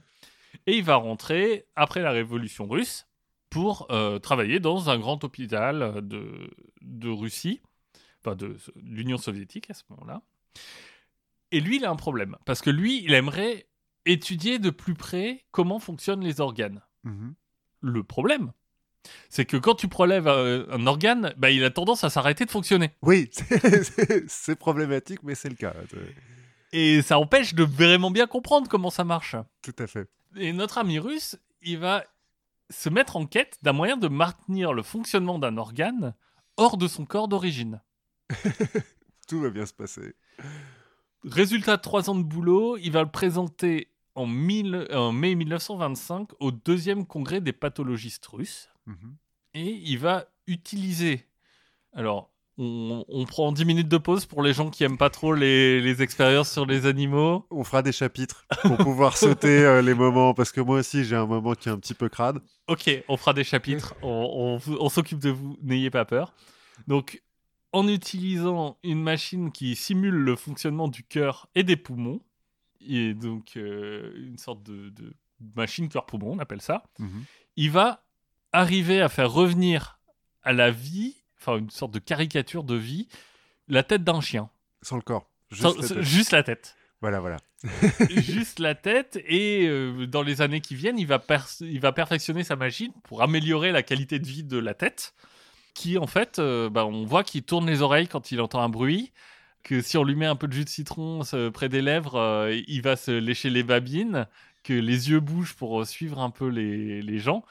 Et il va rentrer après la Révolution russe pour euh, travailler dans un grand hôpital de, de Russie, enfin de, de l'Union soviétique à ce moment-là. Et lui, il a un problème. Parce que lui, il aimerait étudier de plus près comment fonctionnent les organes. Mhm. Le problème, c'est que quand tu prélèves euh, un organe, bah, il a tendance à s'arrêter de fonctionner. Oui, c'est- problématique, mais c'est le cas. Et ça empêche de vraiment bien comprendre comment ça marche. Tout à fait. Et notre ami russe, il va se mettre en quête d'un moyen de maintenir le fonctionnement d'un organe hors de son corps d'origine. Tout va bien se passer. Résultat de trois ans de boulot, il va le présenter en, mille- en mai 1925 au deuxième congrès des pathologistes russes. Mhm. Et il va utiliser... Alors, on, on prend 10 minutes de pause pour les gens qui aiment pas trop les, les expériences sur les animaux. On fera des chapitres pour pouvoir sauter euh, les moments, parce que moi aussi j'ai un moment qui est un petit peu crade. Ok, on fera des chapitres, on, on vous- on s'occupe de vous, n'ayez pas peur. Donc, en utilisant une machine qui simule le fonctionnement du cœur et des poumons, et donc euh, une sorte de, de machine cœur-poumon, on appelle ça, Mhm. il va arriver à faire revenir à la vie, enfin une sorte de caricature de vie, la tête d'un chien. Sans le corps. Juste Sans- la tête. juste la tête. Voilà, voilà. juste la tête et euh, dans les années qui viennent, il va, pers- il va perfectionner sa machine pour améliorer la qualité de vie de la tête, qui en fait, euh, bah, on voit qu'il tourne les oreilles quand il entend un bruit, que si on lui met un peu de jus de citron euh, près des lèvres, il va se lécher les babines, que les yeux bougent pour suivre un peu les, les gens.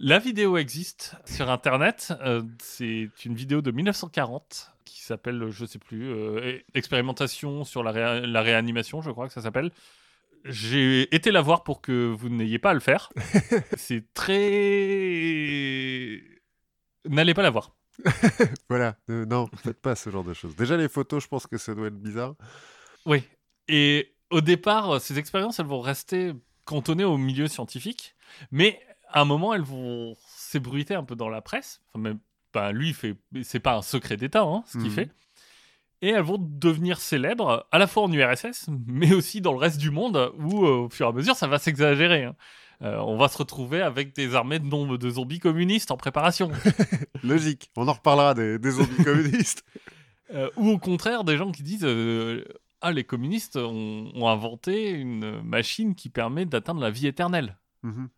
La vidéo existe sur Internet. euh, c'est une vidéo de 1940 qui s'appelle, je sais plus, euh, Expérimentation sur la, réa- la réanimation, je crois que ça s'appelle. J'ai été la voir pour que vous n'ayez pas à le faire. c'est très. N'allez pas la voir. Voilà. Euh, non, faites pas ce genre de choses. Déjà, les photos, je pense que ça doit être bizarre. Oui. Et au départ, ces expériences, elles vont rester cantonnées au milieu scientifique, mais à un moment, elles vont s'ébruiter un peu dans la presse. Enfin, même, ben, lui, fait, c'est pas un secret d'État, hein, ce qu'il Mhm. fait. Et elles vont devenir célèbres, à la fois en URSS, mais aussi dans le reste du monde, où euh, au fur et à mesure, ça va s'exagérer. hein. Euh, on va se retrouver avec des armées de nombres de zombies communistes en préparation. Logique. On en reparlera des, des zombies communistes. Euh, ou au contraire, des gens qui disent euh, Ah, les communistes ont, ont inventé une machine qui permet d'atteindre la vie éternelle. Mhm.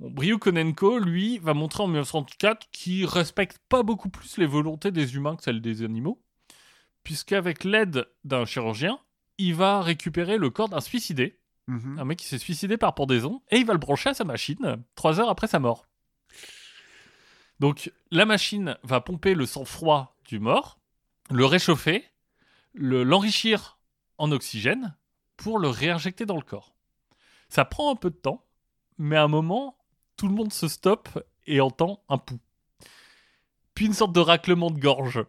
Bon, Bryukhanenko, lui, va montrer en 1934 qu'il respecte pas beaucoup plus les volontés des humains que celles des animaux, puisqu'avec l'aide d'un chirurgien, il va récupérer le corps d'un suicidé, Mhm. un mec qui s'est suicidé par pendaison, et il va le brancher à sa machine trois heures après sa mort. Donc la machine va pomper le sang froid du mort, le réchauffer, le- l'enrichir en oxygène pour le réinjecter dans le corps. Ça prend un peu de temps, mais à un moment, tout le monde se stoppe et entend un pouls. Puis une sorte de raclement de gorge.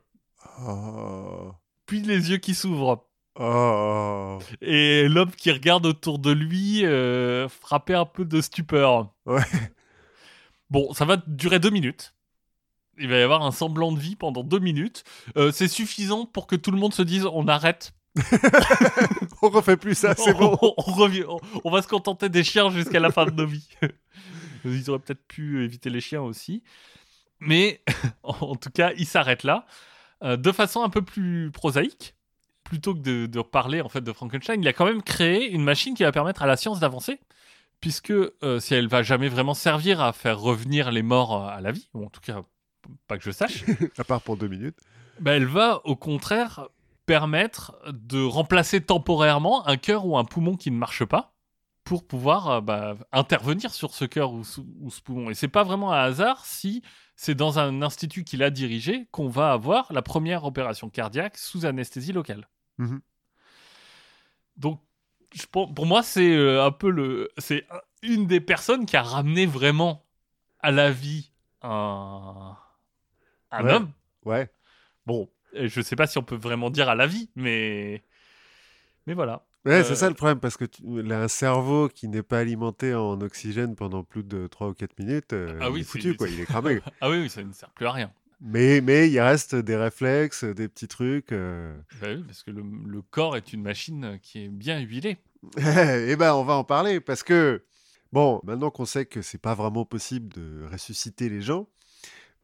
Oh. Puis les yeux qui s'ouvrent. Oh. Et l'homme qui regarde autour de lui, euh, frappé un peu de stupeur. Ouais. Bon, ça va durer deux minutes. Il va y avoir un semblant de vie pendant deux minutes. Euh, c'est suffisant pour que tout le monde se dise on arrête. On refait plus ça, c'est bon. on, on revient- on- on va se contenter des chiens jusqu'à la fin de nos vies. Ils auraient peut-être pu éviter les chiens aussi. Mais en tout cas, il s'arrête là. euh, de façon un peu plus prosaïque. Plutôt que de, de parler en fait de Frankenstein, il a quand même créé une machine qui va permettre à la science d'avancer. Puisque euh, si elle va jamais vraiment servir à faire revenir les morts euh, à la vie, ou en tout cas pas que je sache, À part pour deux minutes. bah, elle va au contraire permettre de remplacer temporairement un cœur ou un poumon qui ne marche pas pour pouvoir euh, bah, intervenir sur ce cœur ou, ce- ou ce poumon. Et c'est pas vraiment un hasard si c'est dans un institut qu'il a dirigé qu'on va avoir la première opération cardiaque sous anesthésie locale. Mhm. Donc je pense- pour moi, c'est euh, un peu le. C'est un- une des personnes qui a ramené vraiment à la vie un, un Ouais. homme. Ouais. Bon, je sais pas si on peut vraiment dire à la vie, mais. Mais voilà. Ouais, Euh, c'est ça le problème, parce que tu un cerveau qui n'est pas alimenté en oxygène pendant plus de 3 ou 4 minutes, euh, Ah oui, il est c'est- foutu, quoi, il est cramé. Ah oui, oui, ça ne sert plus à rien. mais, mais il reste des réflexes, des petits trucs. euh. Bah oui, parce que le, le corps est une machine qui est bien huilée. Eh ben, on va en parler, parce que, bon, maintenant qu'on sait que c'est pas vraiment possible de ressusciter les gens,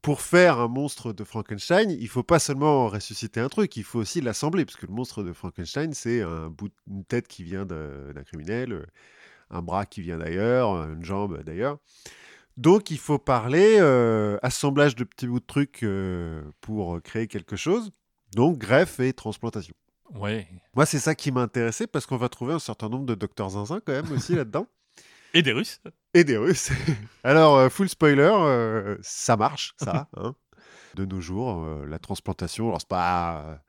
pour faire un monstre de Frankenstein, il faut pas seulement ressusciter un truc, il faut aussi l'assembler, parce que le monstre de Frankenstein, c'est un bout, une tête qui vient d'un criminel, euh, un bras qui vient d'ailleurs, une jambe d'ailleurs. Donc il faut parler euh, assemblage de petits bouts de trucs euh, pour créer quelque chose, donc greffe et transplantation. Ouais. Moi, c'est ça qui m'a intéressé, parce qu'on va trouver un certain nombre de docteurs zinzin quand même aussi là-dedans. Et des Russes. Et des Russes. Alors, euh, full spoiler, euh, ça marche, ça. hein. De nos jours, euh, la transplantation, alors c'est pas,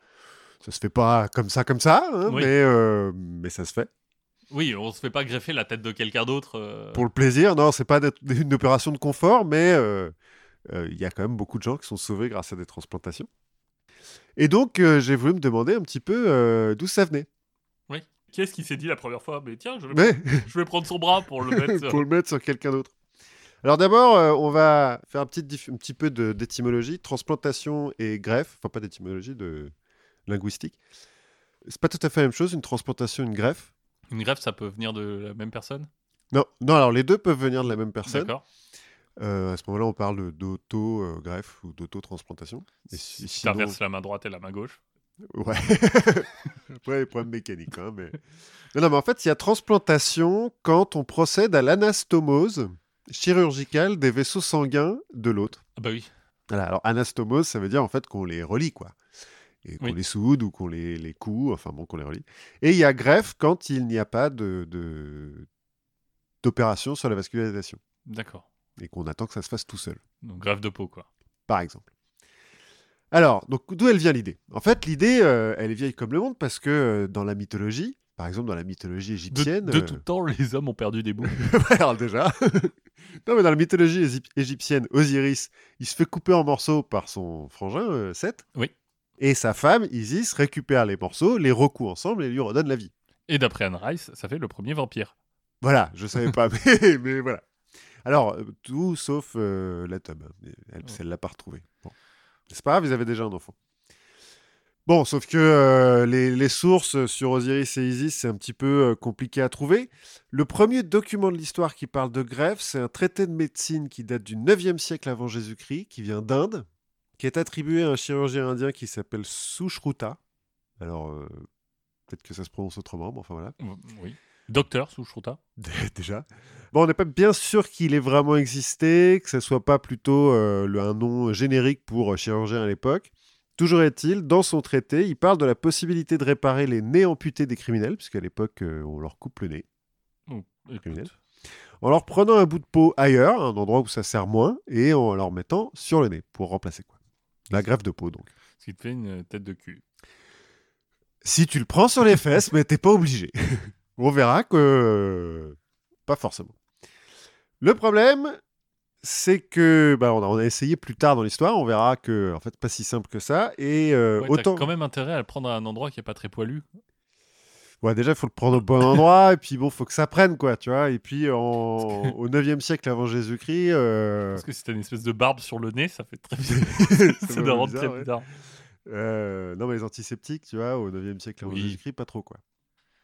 ça se fait pas comme ça, comme ça, hein, Oui. mais, mais ça se fait. Oui, on se fait pas greffer la tête de quelqu'un d'autre. euh, Pour le plaisir, non, c'est pas une opération de confort, mais euh, euh, il y a quand même beaucoup de gens qui sont sauvés grâce à des transplantations. Et donc, j'ai voulu me demander un petit peu d'où ça venait. Oui. Qui est-ce qui s'est dit la première fois? Mais tiens, je vais, Mais je vais prendre son bras pour le mettre. sur- pour le mettre sur quelqu'un d'autre. Alors d'abord, euh, on va faire un petit, un petit peu de- d'étymologie, transplantation et greffe, enfin pas d'étymologie, de linguistique. C'est pas tout à fait la même chose, une transplantation, une greffe. Une greffe, ça peut venir de la même personne? Non, non, alors les deux peuvent venir de la même personne. D'accord. Euh, à ce moment-là, on parle d'auto-greffe ou d'auto-transplantation. Si- Si tu sinon- la main droite et la main gauche. Ouais. Après, les problèmes mécaniques, hein, mais... Non, non, mais en fait, il y a transplantation quand on procède à l'anastomose chirurgicale des vaisseaux sanguins de l'autre. Ah bah oui. Voilà, alors anastomose, ça veut dire en fait qu'on les relie, quoi. Et qu'on Oui. les soude ou qu'on les, les coud, enfin bon, qu'on les relie. Et il y a greffe quand il n'y a pas de, de- d'opération sur la vascularisation. D'accord. Et qu'on attend que ça se fasse tout seul, Donc greffe de peau, quoi. par exemple. Alors, donc d'où elle vient l'idée? En fait, l'idée, euh, elle est vieille comme le monde parce que euh, dans la mythologie, par exemple dans la mythologie égyptienne... de euh, tout temps, les hommes ont perdu des bouts. Alors déjà. non, mais dans la mythologie égyp- égyptienne, Osiris, il se fait couper en morceaux par son frangin, Seth. Oui. Et sa femme, Isis, récupère les morceaux, les recoue ensemble et lui redonne la vie. Et d'après Anne Rice, ça fait le premier vampire. Voilà, je savais pas, mais, mais voilà. Alors, tout sauf euh, la tub. Elle, elle l'a pas retrouvée. Bon. C'est pas grave, ils avaient déjà un enfant. Bon, sauf que euh, les, sources sur Osiris et Isis, c'est un petit peu euh, compliqué à trouver. Le premier document de l'histoire qui parle de greffe, c'est un traité de médecine qui date du 9e siècle avant Jésus-Christ, qui vient d'Inde, qui est attribué à un chirurgien indien qui s'appelle Sushruta. Alors, euh, peut-être que ça se prononce autrement, mais enfin voilà. Oui. Docteur Sushruta. Déjà. Bon, on n'est pas bien sûr qu'il ait vraiment existé, que ce soit pas plutôt euh, le- un nom générique pour euh, chirurgien à l'époque. Toujours est-il, dans son traité, il parle de la possibilité de réparer les nez amputés des criminels, puisqu'à l'époque, euh, on leur coupe le nez, Oh, en leur prenant un bout de peau ailleurs, un endroit où ça sert moins, et en leur mettant sur le nez, pour remplacer quoi. La greffe de peau, donc. Ce qui te fait une tête de cul. Si tu le prends sur les fesses, mais t'es pas obligé. On verra que pas forcément. Le problème, c'est que bah, on, a, on a essayé plus tard dans l'histoire. On verra que en fait pas si simple que ça. Et euh, Ouais, autant, quand même intérêt à le prendre à un endroit qui est pas très poilu. ouais, déjà il faut le prendre au bon endroit. et puis bon, faut que ça prenne quoi, tu vois. Et puis en- au 9e siècle avant Jésus-Christ, euh, Parce que si t'as une espèce de barbe sur le nez, ça fait très fait doit rendre bizarre, ouais. Euh, non, mais les antiseptiques, tu vois, au 9e siècle avant Oui. Jésus-Christ, pas trop, quoi.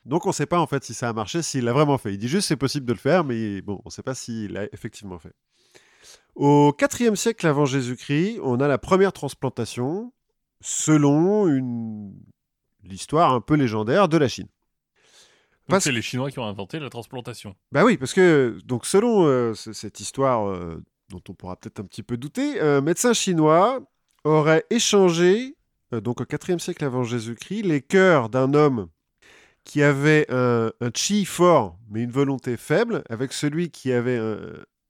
Donc, on sait pas, en fait, si ça a marché, s'il l'a vraiment fait. Il dit juste c'est possible de le faire, mais bon, on sait pas s'il l'a effectivement fait. Au 4e siècle avant Jésus-Christ, on a la première transplantation, selon une... l'histoire un peu légendaire de la Chine. Parce- c'est les Chinois qui ont inventé la transplantation. Bah oui, parce que donc selon euh, ce- cette histoire euh, dont on pourra peut-être un petit peu douter, un médecin chinois aurait échangé, euh, donc au 4e siècle avant Jésus-Christ, les cœurs d'un homme qui avait un, un chi fort mais une volonté faible, avec celui qui avait un-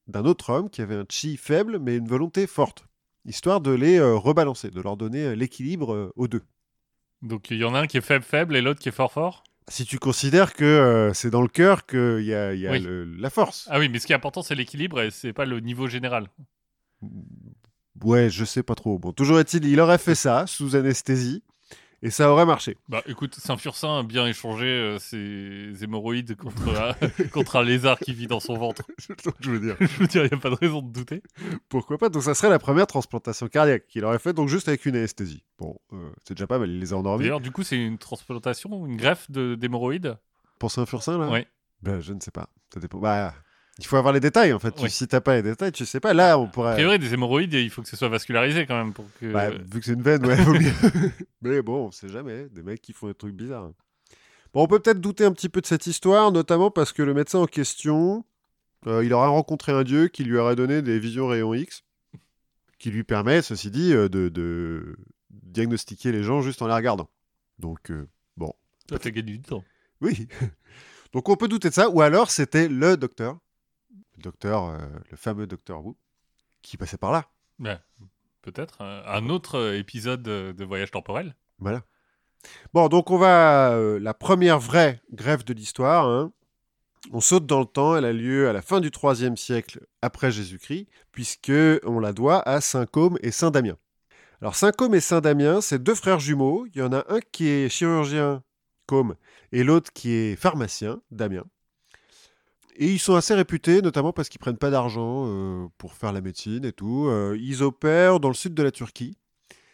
d'un autre homme qui avait un chi faible mais une volonté forte, histoire de les euh, rebalancer, de leur donner euh, l'équilibre euh, aux deux. Donc il y en a un qui est faible faible et l'autre qui est fort fort? Si tu considères que euh, c'est dans le cœur qu'il y a, y a Oui. le- la force. Ah oui, mais ce qui est important, c'est l'équilibre et c'est pas le niveau général. Ouais, je sais pas trop. Bon, toujours est-il, il aurait fait ça sous anesthésie et ça aurait marché. Bah écoute, Saint-Fursin a bien échangé euh, ses hémorroïdes contre, un- contre un lézard qui vit dans son ventre. C'est ce que je veux dire. Je veux dire, il n'y a pas de raison de douter. Pourquoi pas? Donc ça serait la première transplantation cardiaque qu'il aurait fait, donc juste avec une anesthésie. Bon, euh, c'est déjà pas mal, il les a endormis. D'ailleurs, du coup, c'est une transplantation une greffe de- d'hémorroïdes? Pour Saint-Fursin, là? Ouais. Ben, je ne sais pas. Ça dépend. Bah, il faut avoir les détails, en fait. Tu- si t'as pas les détails, tu sais pas. Là, on A pourrait... priori, des hémorroïdes, il faut que ce soit vascularisé quand même pour que. Bah, vu que c'est une veine, ouais, vaut mieux. Mais bon, on sait jamais. Des mecs qui font des trucs bizarres. Bon, on peut peut-être douter un petit peu de cette histoire, notamment parce que le médecin en question, euh, il aura rencontré un dieu qui lui aurait donné des visions rayons X, qui lui permet, ceci dit, euh, de, de diagnostiquer les gens juste en les regardant. Donc, euh, bon, Ça fait gagner du temps. oui. Donc on peut douter de ça, ou alors c'était le docteur, le docteur, euh, le fameux docteur Wu, qui passait par là. Ouais, Peut-être. euh, Un autre euh, épisode de voyage temporel. Voilà. Bon, donc on va euh, la première vraie greffe de l'histoire. hein. On saute dans le temps. Elle a lieu à la fin du IIIe siècle après Jésus-Christ, puisque on la doit à Saint Côme et Saint Damien. Alors Saint Côme et Saint Damien, c'est deux frères jumeaux. Il y en a un qui est chirurgien, Côme, et l'autre qui est pharmacien, Damien. Et ils sont assez réputés, notamment parce qu'ils prennent pas d'argent euh, pour faire la médecine et tout. Euh, ils opèrent dans le sud de la Turquie.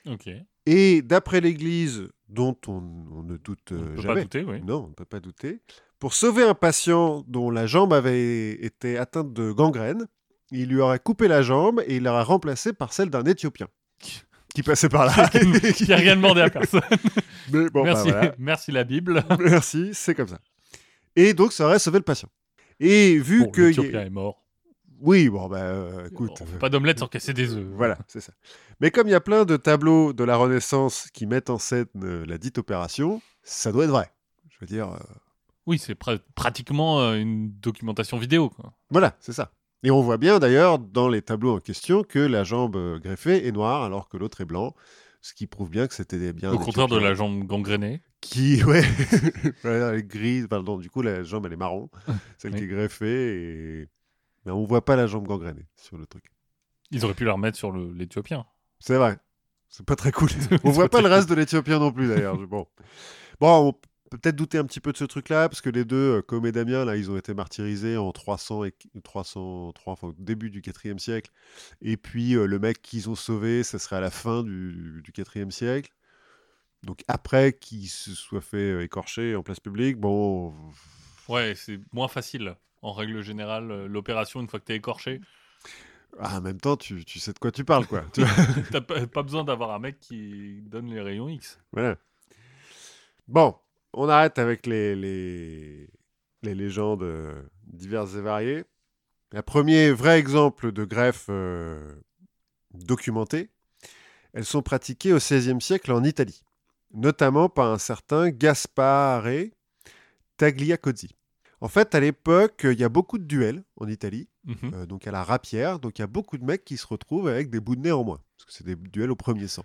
Ok. Et d'après l'Église, dont on, on ne doute euh, peut jamais, pas douter, oui. non, on ne peut pas douter, pour sauver un patient dont la jambe avait été atteinte de gangrène, il lui aurait coupé la jambe et il l'aurait remplacée par celle d'un Éthiopien qui passait par là. Qui a rien demandé à personne. Mais bon, bah, merci, voilà. merci la Bible. Merci, c'est comme ça. Et donc, ça aurait sauvé le patient. Et vu Bon, que... l'Éthiopien est mort. Oui, bon, bah, euh, écoute... On fait pas d'omelette sans casser des œufs. Voilà, c'est ça. Mais comme il y a plein de tableaux de la Renaissance qui mettent en scène euh, la dite opération, ça doit être vrai. Je veux dire, euh, Oui, c'est pra- pratiquement euh, une documentation vidéo. Quoi. voilà, c'est ça. Et on voit bien d'ailleurs dans les tableaux en question que la jambe euh, greffée est noire alors que l'autre est blanc, ce qui prouve bien que c'était bien. Au contraire de la jambe gangrénée. Qui, ouais, elle est grise, pardon, du coup la jambe elle est marron, celle Oui. qui est greffée, et... mais on voit pas la jambe gangrénée sur le truc. Ils auraient pu la remettre sur l'Éthiopien. C'est vrai. C'est pas très cool. On voit pas le reste de l'Éthiopien non plus d'ailleurs. Bon. bon, peut-être douter un petit peu de ce truc-là parce que les deux, euh, comme et Damien, là, ils ont été martyrisés en 300 et 303, enfin au début du 4e siècle. Et puis euh, le mec qu'ils ont sauvé, ça serait à la fin du, du 4e siècle. Donc après qu'il se soit fait euh, écorcher en place publique, bon, Ouais, c'est moins facile. En règle générale, l'opération, une fois que t'es écorché, ah, en même temps, tu, tu sais de quoi tu parles, quoi. T'as pas pas besoin d'avoir un mec qui donne les rayons X. Voilà. Bon, on arrête avec les, les, les légendes euh, diverses et variées. Un premier vrai exemple de greffe euh, documentée, elles sont pratiquées au XVIe siècle en Italie, notamment par un certain Gaspare Tagliacozzi. En fait, à l'époque, il y a beaucoup de duels en Italie, Mhm. euh, donc à la rapière, donc il y a beaucoup de mecs qui se retrouvent avec des bouts de nez en moins, parce que c'est des duels au premier sang.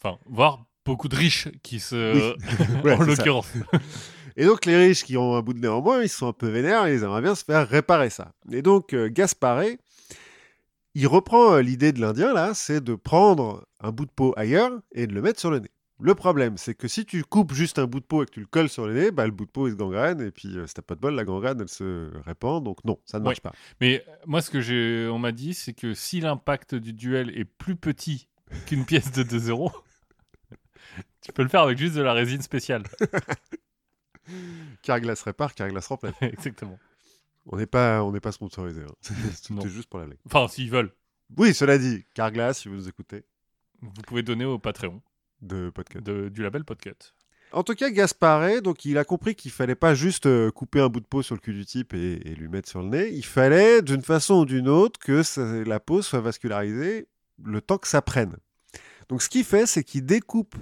Enfin, voire beaucoup de riches qui se. Ouais, en l'occurrence. Et donc les riches qui ont un bout de nez en moins, ils sont un peu vénères et ils aimeraient bien se faire réparer ça. Et donc euh, Gasparé, il reprend euh, l'idée de l'Indien là, c'est de prendre un bout de peau ailleurs et de le mettre sur le nez. Le problème, c'est que si tu coupes juste un bout de peau et que tu le colles sur le nez, bah, le bout de peau il se gangrène et puis euh, si t'as pas de bol, la gangrène elle se répand. Donc non, ça ne marche pas. Mais euh, moi, ce que j'ai, on m'a dit, c'est que si l'impact du duel est plus petit qu'une pièce de 2 euros, tu peux le faire avec juste de la résine spéciale. Carglass répare, Carglass remplace. Exactement. On n'est pas, on n'est pas sponsorisé. hein. Non. juste pour la blague. Enfin, s'ils veulent, Oui, cela dit, Carglass, si vous nous écoutez, vous pouvez donner au Patreon de podcast. de- du label Podcut. En tout cas, Gasparé, donc il a compris qu'il fallait pas juste euh, couper un bout de peau sur le cul du type et, et lui mettre sur le nez. Il fallait, d'une façon ou d'une autre, que ça- la peau soit vascularisée le temps que ça prenne. Donc, ce qu'il fait, c'est qu'il découpe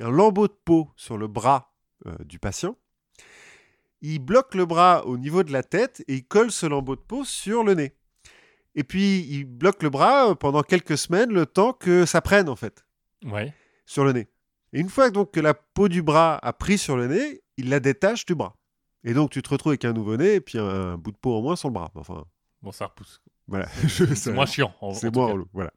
un lambeau de peau sur le bras euh, du patient. Il bloque le bras au niveau de la tête et il colle ce lambeau de peau sur le nez. Et puis, il bloque le bras euh, pendant quelques semaines, le temps que ça prenne, en fait Ouais. sur le nez. Et une fois donc que la peau du bras a pris sur le nez, il la détache du bras. Et donc, tu te retrouves avec un nouveau-né et puis un, un bout de peau en moins sur le bras. Enfin, Bon, ça repousse. voilà. C'est moins chiant. c'est moins relou. Voilà.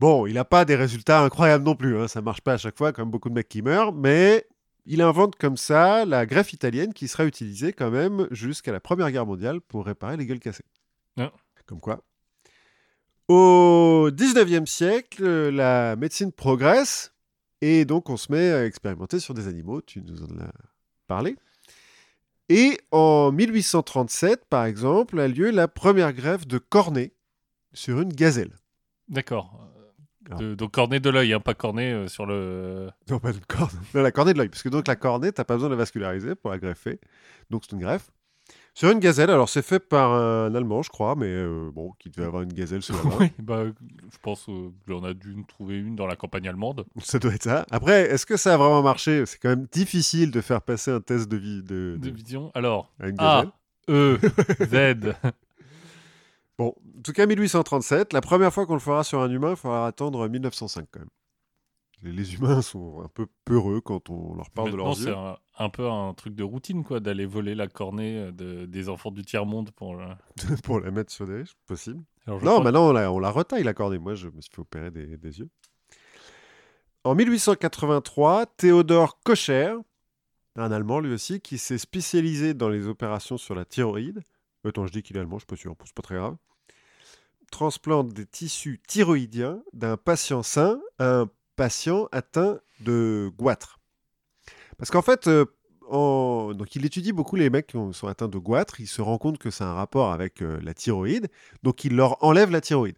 Bon, il n'a pas des résultats incroyables non plus. Hein. Ça marche pas à chaque fois, comme beaucoup de mecs qui meurent. Mais il invente comme ça la greffe italienne qui sera utilisée quand même jusqu'à la Première Guerre mondiale pour réparer les gueules cassées. Ah. Comme quoi. Au 19e siècle, la médecine progresse et donc on se met à expérimenter sur des animaux. Tu nous en as parlé. Et en 1837, par exemple, a lieu la première greffe de cornée sur une gazelle. D'accord. Alors. De- donc cornet de l'œil, hein, pas cornet euh, sur le. Non, pas de corne. Non, la cornée de l'œil. Parce que donc la cornée, t'as pas besoin de la vasculariser pour la greffer. Donc c'est une greffe. Sur une gazelle, alors c'est fait par un Allemand, je crois, mais euh, bon, qui devait avoir une gazelle sous la main. oui, bah, je pense qu'on a dû en trouver une dans la campagne allemande. Ça doit être ça. Après, est-ce que ça a vraiment marché? C'est quand même difficile de faire passer un test de vie de, De de- vision. Alors, à une A, gazelle. E, Z. Bon, en tout cas, 1837, la première fois qu'on le fera sur un humain, il faudra attendre 1905 quand même. Les, les humains sont un peu peureux quand on leur parle de Maintenant, leurs c'est yeux. un, un peu un truc de routine, quoi, d'aller voler la cornée euh, de- des enfants du tiers-monde pour. la mettre sur des riches, possible. Alors, Non, maintenant on la, on la retaille la cornée. Moi, je me suis fait opérer des, des yeux. En 1883, Théodore Kocher, un Allemand lui aussi, qui s'est spécialisé dans les opérations sur la thyroïde. Attends, je dis qu'il est allemand, je suis pas sûr, c'est pas très grave. Transplante des tissus thyroïdiens d'un patient sain à un patient atteint de goitre. Parce qu'en fait, euh, en- donc il étudie beaucoup les mecs qui ont- sont atteints de goitre. Il se rend compte que c'est un rapport avec euh, la thyroïde. Donc il leur enlève la thyroïde.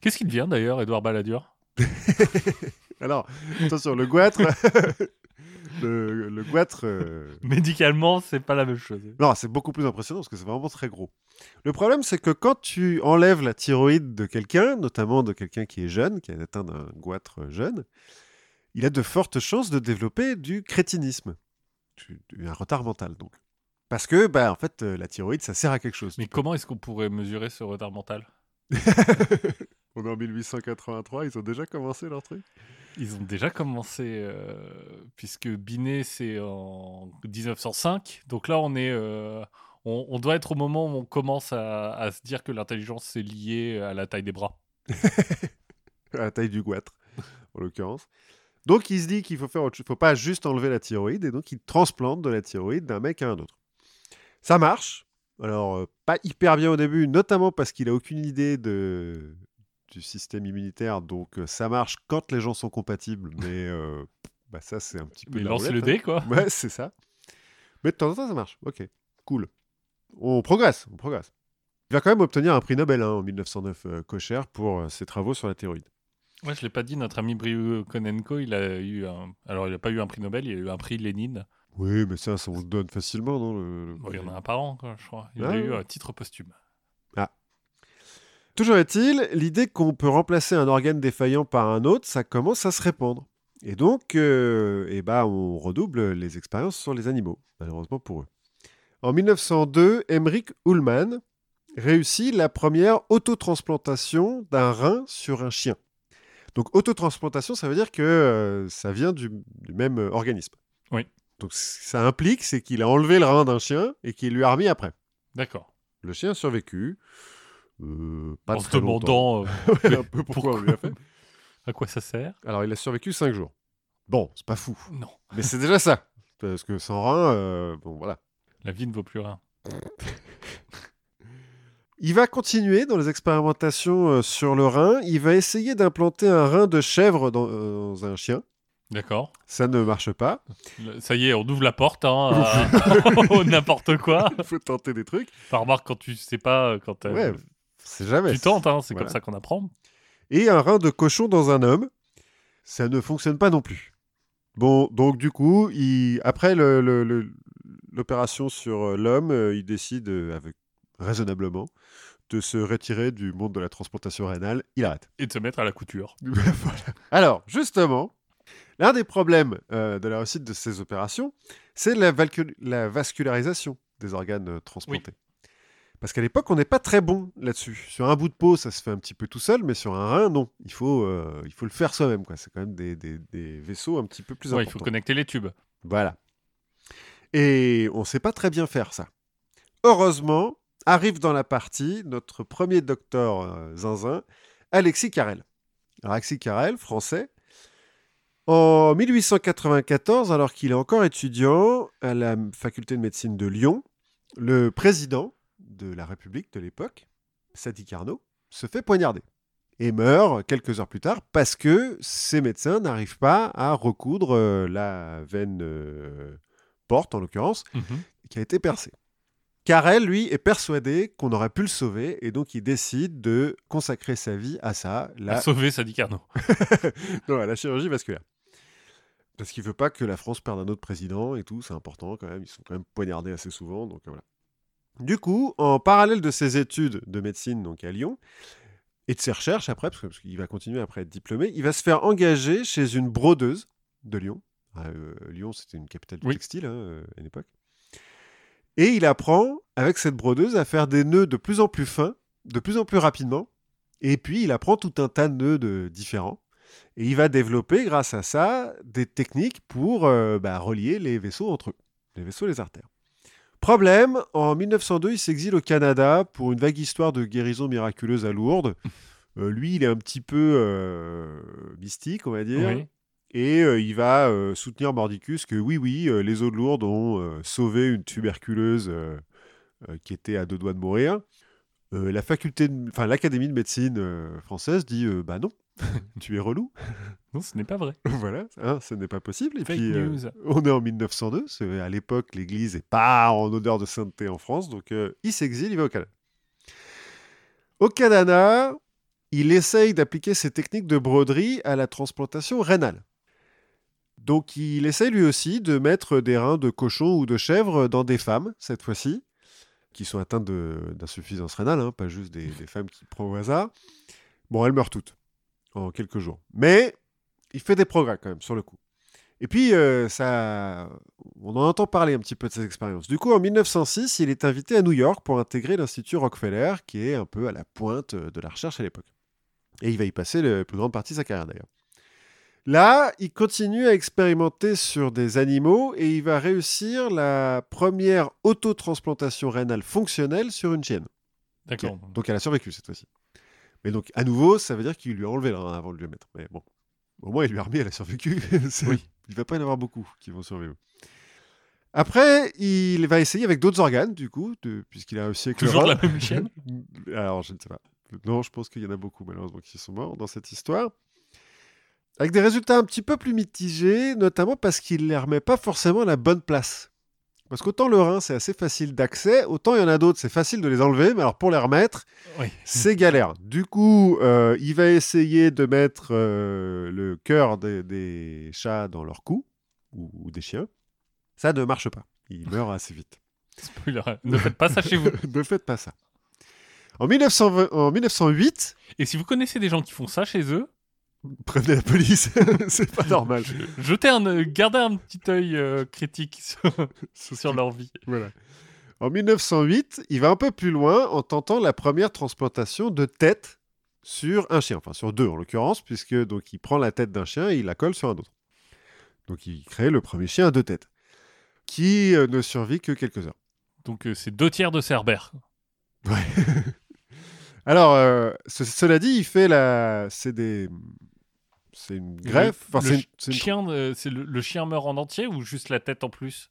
Qu'est-ce qu'il devient d'ailleurs, Edouard Balladur? Alors, attention, le goitre. le, le goitre. euh, Médicalement, c'est pas la même chose. Non, c'est beaucoup plus impressionnant parce que c'est vraiment très gros. Le problème, c'est que quand tu enlèves la thyroïde de quelqu'un, notamment de quelqu'un qui est jeune, qui est atteint d'un goitre jeune, il a de fortes chances de développer du crétinisme. Du- du- Un retard mental, donc. Parce que, bah, en fait, euh, la thyroïde, ça sert à quelque chose. Mais comment est-ce qu'on pourrait mesurer ce retard mental? On est en 1883, ils ont déjà commencé leur truc? Ils ont déjà commencé, euh, puisque Binet, c'est en 1905. Donc là, on est. euh, on, on doit être au moment où on commence à, à se dire que l'intelligence c'est lié à la taille des bras. à la taille du goitre, en l'occurrence. Donc il se dit qu'il faut faire autre faut pas juste enlever la thyroïde, et donc il transplante de la thyroïde d'un mec à un autre. Ça marche. Alors, euh, pas hyper bien au début, notamment parce qu'il a aucune idée de... du système immunitaire, donc euh, ça marche quand les gens sont compatibles, mais euh, bah, ça c'est un petit peu... Mais la lance le dé, quoi. hein. Ouais, c'est ça. Mais de temps en temps ça marche. Ok, cool. On progresse, on progresse. Il va quand même obtenir un prix Nobel hein, en 1909, euh, Kocher, pour euh, ses travaux sur la thyroïde. Ouais, je l'ai pas dit, notre ami Briou Konenko, il a eu un. Alors, il a pas eu un prix Nobel, il a eu un prix Lénine. Oui, mais ça, ça on le donne facilement, non le- Bon, il y en a un par an, quoi, je crois. Il Ah a eu un titre posthume. Toujours est-il, l'idée qu'on peut remplacer un organe défaillant par un autre, ça commence à se répandre. Et donc, euh, eh ben, on redouble les expériences sur les animaux, malheureusement pour eux. En 1902, Emmerich Ullmann réussit la première autotransplantation d'un rein sur un chien. Donc, autotransplantation, ça veut dire que euh, ça vient du, du même euh, organisme. Oui. Donc, ça implique, c'est qu'il a enlevé le rein d'un chien et qu'il lui a remis après. D'accord. Le chien a survécu. Euh, pas en se demandant euh, un peu pourquoi on lui a fait. à quoi ça sert. Alors, il a survécu 5 jours. Bon, c'est pas fou. Non, Mais c'est déjà ça. Parce que sans rein, euh, bon, voilà. la vie ne vaut plus rien. Il va continuer dans les expérimentations euh, sur le rein. Il va essayer d'implanter un rein de chèvre dans, euh, dans un chien. D'accord. Ça ne marche pas. Ça y est, on ouvre la porte, hein, à- n'importe quoi. Il faut tenter des trucs. Par remarque, quand tu sais pas, quand Ouais, c'est jamais. tu tentes, hein, c'est Voilà. comme ça qu'on apprend. Et un rein de cochon dans un homme, ça ne fonctionne pas non plus. Bon, donc du coup, il... après le- le- le- l'opération sur euh, l'homme, euh, il décide, euh, avec raisonnablement, de se retirer du monde de la transplantation rénale. Il arrête. Et de se mettre à la couture. Voilà. Alors, justement, l'un des problèmes euh, de la réussite de ces opérations, c'est la, vascularisation des organes transplantés. Parce qu'à l'époque, on n'est pas très bon là-dessus. Sur un bout de peau, ça se fait un petit peu tout seul, mais sur un rein, non. Il faut, euh, il faut le faire soi-même. quoi. C'est quand même des, des- des vaisseaux un petit peu plus Ouais, il importants. faut connecter les tubes. Voilà. Et on ne sait pas très bien faire ça. Heureusement, arrive dans la partie notre premier docteur euh, zinzin, Alexis Carrel. Alors, Alexis Carrel, français, en 1894, alors qu'il est encore étudiant à la faculté de médecine de Lyon, le président de la République de l'époque, Sadi Carnot, se fait poignarder et meurt quelques heures plus tard parce que ces médecins n'arrivent pas à recoudre euh, la veine euh, porte, en l'occurrence, Mhm. qui a été percée. Carrel, lui, est persuadé qu'on aurait pu le sauver et donc il décide de consacrer sa vie à ça, À la, sauver Sadi Carnot. non, à la chirurgie vasculaire. Parce qu'il veut pas que la France perde un autre président et tout, c'est important quand même. Ils sont quand même poignardés assez souvent, donc voilà. Du coup, en parallèle de ses études de médecine donc à Lyon et de ses recherches après, parce qu'il va continuer après à être diplômé, il va se faire engager chez une brodeuse de Lyon. Ah, euh, Lyon, c'était une capitale du textile hein, euh, à l'époque. Et il apprend avec cette brodeuse à faire des nœuds de plus en plus fins, de plus en plus rapidement. Et puis il apprend tout un tas de nœuds de- différents. Et il va développer, grâce à ça, des techniques pour euh, bah, relier les vaisseaux entre eux, les vaisseaux et les artères. Problème, en 1902, il s'exile au Canada pour une vague histoire de guérison miraculeuse à Lourdes. Euh, lui, il est un petit peu euh, mystique, on va dire. Oui. Et euh, il va soutenir Mordicus que oui, oui, les eaux de Lourdes ont sauvé une tuberculeuse qui était à deux doigts de mourir. La faculté, enfin l'Académie de médecine française dit bah non, tu es relou. Non, ce n'est pas vrai. voilà, hein, ce n'est pas possible. Et Fake puis, euh, on est en 1902. c'est- À l'époque, l'Église n'est pas en odeur de sainteté en France, donc euh, il s'exile, il va au Canada. Au Canada, il essaye d'appliquer ses techniques de broderie à la transplantation rénale. Donc, il essaye lui aussi de mettre des reins de cochon ou de chèvre dans des femmes, cette fois-ci, qui sont atteintes d'insuffisance rénale, hein, pas juste des, des femmes qui prennent au hasard. Bon, elles meurent toutes en quelques jours. Mais il fait des progrès quand même sur le coup. Et puis, euh, ça, on en entend parler un petit peu de ses expériences. Du coup, en 1906, il est invité à New York pour intégrer l'Institut Rockefeller, qui est un peu à la pointe euh, de la recherche à l'époque. Et il va y passer la plus grande partie de sa carrière d'ailleurs. Là, il continue à expérimenter sur des animaux et il va réussir la première autotransplantation rénale fonctionnelle sur une chienne. D'accord. Donc elle a survécu cette fois-ci. Mais donc, à nouveau, ça veut dire qu'il lui a enlevé le rein avant de le mettre. Mais bon, au moins, il lui a remis, elle a survécu. Oui. Il va pas y en avoir beaucoup qui vont survivre. Après, il va essayer avec d'autres organes, du coup, de- puisqu'il a réussi avec le Toujours rein. la même chienne Alors, je ne sais pas. Non, je pense qu'il y en a beaucoup, malheureusement, qui sont morts dans cette histoire. Avec des résultats un petit peu plus mitigés, notamment parce qu'il ne les remet pas forcément à la bonne place. Parce qu'autant le rein, c'est assez facile d'accès, autant il y en a d'autres, c'est facile de les enlever, mais alors pour les remettre, Oui. c'est galère. Du coup, euh, il va essayer de mettre euh, le cœur des, des chats dans leur cou, ou, ou des chiens. Ça ne marche pas. Il meurt assez vite. Spoiler. Ne faites pas ça chez vous. ne faites pas ça. En, 1920 en 1908, Et si vous connaissez des gens qui font ça chez eux, prévenez la police, c'est pas normal. jetez un, gardez un petit œil euh, critique sur, sur leur vie. Voilà. En 1908, il va un peu plus loin en tentant la première transplantation de tête sur un chien, enfin sur deux en l'occurrence, puisque donc il prend la tête d'un chien et il la colle sur un autre. Donc il crée le premier chien à deux têtes, qui euh, ne survit que quelques heures. Donc euh, c'est deux tiers de Cerbère. Alors, euh, ce- cela dit, il fait la, c'est des, c'est une greffe. Le, Enfin, chien, euh, c'est le, le chien meurt en entier ou juste la tête en plus?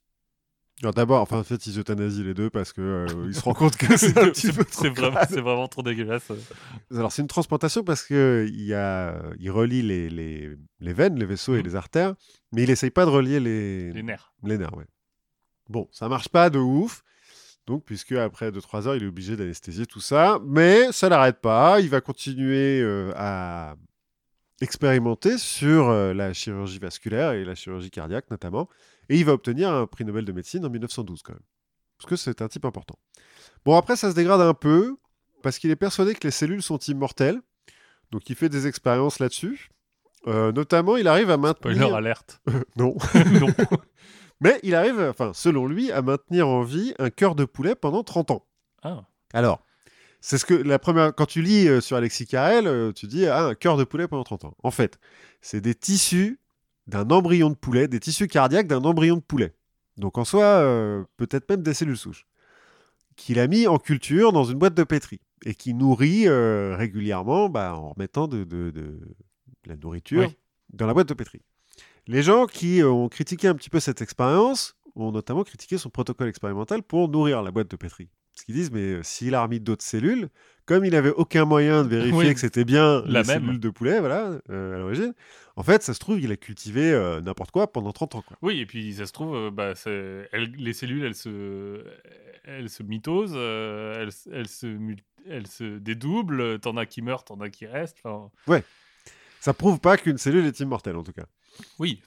D'abord, enfin en fait, ils euthanasient les deux parce que euh, ils se rendent compte que c'est un petit peu trop C'est vraiment, c'est vraiment trop dégueulasse. Alors c'est une transplantation parce que il y a, il relie les, les, les veines, les vaisseaux et Mhm. les artères, mais il essaye pas de relier les, Les nerfs. les nerfs. Ouais. Bon, ça marche pas de ouf. Donc, puisque après 2-3 heures, il est obligé d'anesthésier tout ça, mais ça l'arrête pas. Il va continuer euh, à expérimenter sur euh, la chirurgie vasculaire et la chirurgie cardiaque notamment, et il va obtenir un prix Nobel de médecine en 1912 quand même, parce que c'est un type important. Bon, après, ça se dégrade un peu, parce qu'il est persuadé que les cellules sont immortelles, donc il fait des expériences là-dessus. Euh, notamment, il arrive à maintenir... Spoiler alerte. Non. non. Mais il arrive, enfin, selon lui, à maintenir en vie un cœur de poulet pendant 30 ans. Ah. Alors, c'est ce que la première. Quand tu lis euh, sur Alexis Carrel, euh, tu dis ah, un cœur de poulet pendant 30 ans. En fait, c'est des tissus d'un embryon de poulet, des tissus cardiaques d'un embryon de poulet. donc en soi, euh, peut-être même des cellules souches, qu'il a mis en culture dans une boîte de pétri et qui nourrit régulièrement bah, en remettant de, de- de la nourriture Oui. dans la boîte de pétri. Les gens qui ont critiqué un petit peu cette expérience ont notamment critiqué son protocole expérimental pour nourrir la boîte de pétri. Parce qu'ils disent, mais euh, s'il a remis d'autres cellules, comme il n'avait aucun moyen de vérifier Oui. que c'était bien La les même. cellules de poulet, voilà, euh, à l'origine, en fait, ça se trouve, il a cultivé euh, n'importe quoi pendant 30 ans. Quoi. Oui, et puis ça se trouve, euh, bah, elles- les cellules, elles se, elles se mitosent, elles, elles se, elles se dédoublent. T'en as qui meurent, t'en as qui restent. enfin, Ça prouve pas qu'une cellule est immortelle, en tout cas. Oui,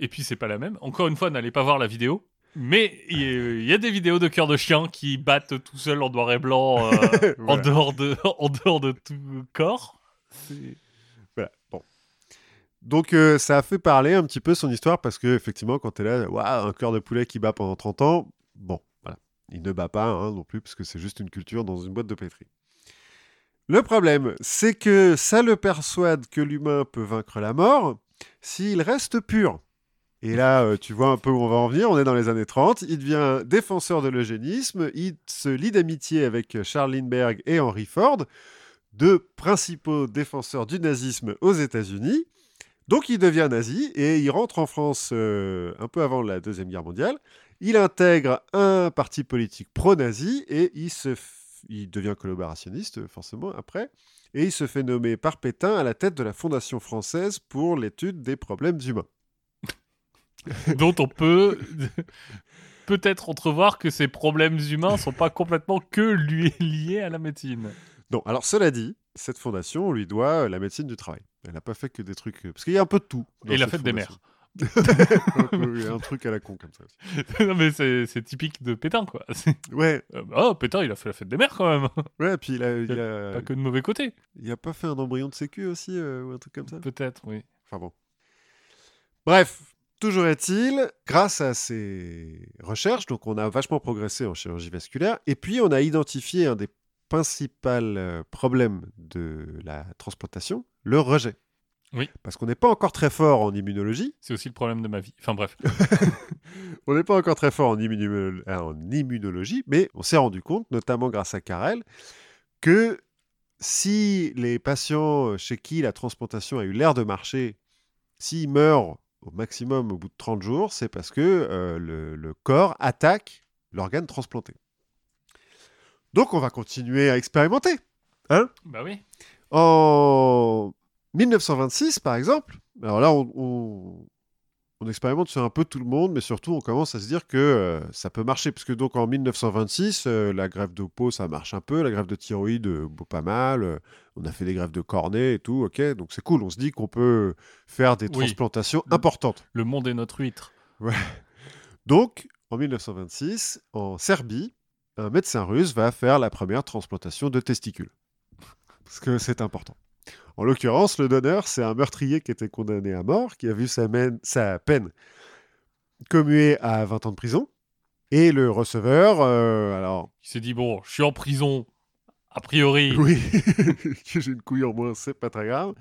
et puis c'est pas la même. Encore une fois, n'allez pas voir la vidéo. Mais il y, a- il y a des vidéos de cœur de chien qui battent tout seuls en noir et blanc, euh, en, dehors de, en dehors de tout corps. Voilà, bon. Donc euh, ça a fait parler un petit peu son histoire parce que effectivement quand tu es là, waouh, un cœur de poulet qui bat pendant 30 ans, bon, voilà, il ne bat pas hein, non plus parce que c'est juste une culture dans une boîte de pétri. Le problème, c'est que ça le persuade que l'humain peut vaincre la mort s'il reste pur. Et là, euh, tu vois un peu où on va en venir. On est dans les années 30. Il devient défenseur de l'eugénisme. Il se lie d'amitié avec Charles Lindbergh et Henry Ford, deux principaux défenseurs du nazisme aux États-Unis. Donc il devient nazi et il rentre en France euh, un peu avant la Deuxième Guerre mondiale. Il intègre un parti politique pro-nazi et il, se il devient collaborationniste forcément après. Et il se fait nommer par Pétain à la tête de la Fondation française pour l'étude des problèmes humains. dont on peut peut-être entrevoir que ces problèmes humains sont pas complètement que lui liés à la médecine. Non, alors cela dit, cette fondation, on lui doit la médecine du travail. Elle n'a pas fait que des trucs... euh, Parce qu'il y a un peu de tout. Et la fête des mères. Un peu, oui, un truc à la con comme ça aussi. non mais c'est typique de Pétain quoi. Ouais, euh, oh Pétain il a fait la fête des mères quand même. ouais, puis il a, il Y a, Pas que de mauvais côté. il a pas fait un embryon de sécu aussi euh, ou un truc comme ça? Peut-être oui. Enfin bon. Bref, toujours est-il, grâce à ces recherches, donc on a vachement progressé en chirurgie vasculaire, et puis on a identifié un des principaux euh, problèmes de la transplantation, le rejet. Oui. Parce qu'on n'est pas encore très fort en immunologie. C'est aussi le problème de ma vie. Enfin bref. On n'est pas encore très fort en, immuno- euh, en immunologie, mais on s'est rendu compte, notamment grâce à Carrel, que si les patients chez qui la transplantation a eu l'air de marcher, s'ils meurent au maximum au bout de 30 jours, c'est parce que euh, le, le corps attaque l'organe transplanté. Donc on va continuer à expérimenter. bah oui. En 1926, par exemple, alors là, on, on- on expérimente sur un peu tout le monde, mais surtout, on commence à se dire que euh, ça peut marcher. Parce que donc en 1926, euh, la grève de peau, ça marche un peu, la grève de thyroïde, euh, pas mal. on a fait des grèves de cornée et tout, ok. Donc c'est cool, on se dit qu'on peut faire des transplantations importantes. Le monde est notre huître. Donc, en 1926, en Serbie, un médecin russe va faire la première transplantation de testicules. Parce que c'est important. En l'occurrence, le donneur, c'est un meurtrier qui était condamné à mort, qui a vu sa, mène- sa peine commuée à 20 ans de prison. Et le receveur, euh, alors, Il s'est dit bon, je suis en prison. A priori. oui, que j'ai une couille en moins, c'est pas très grave.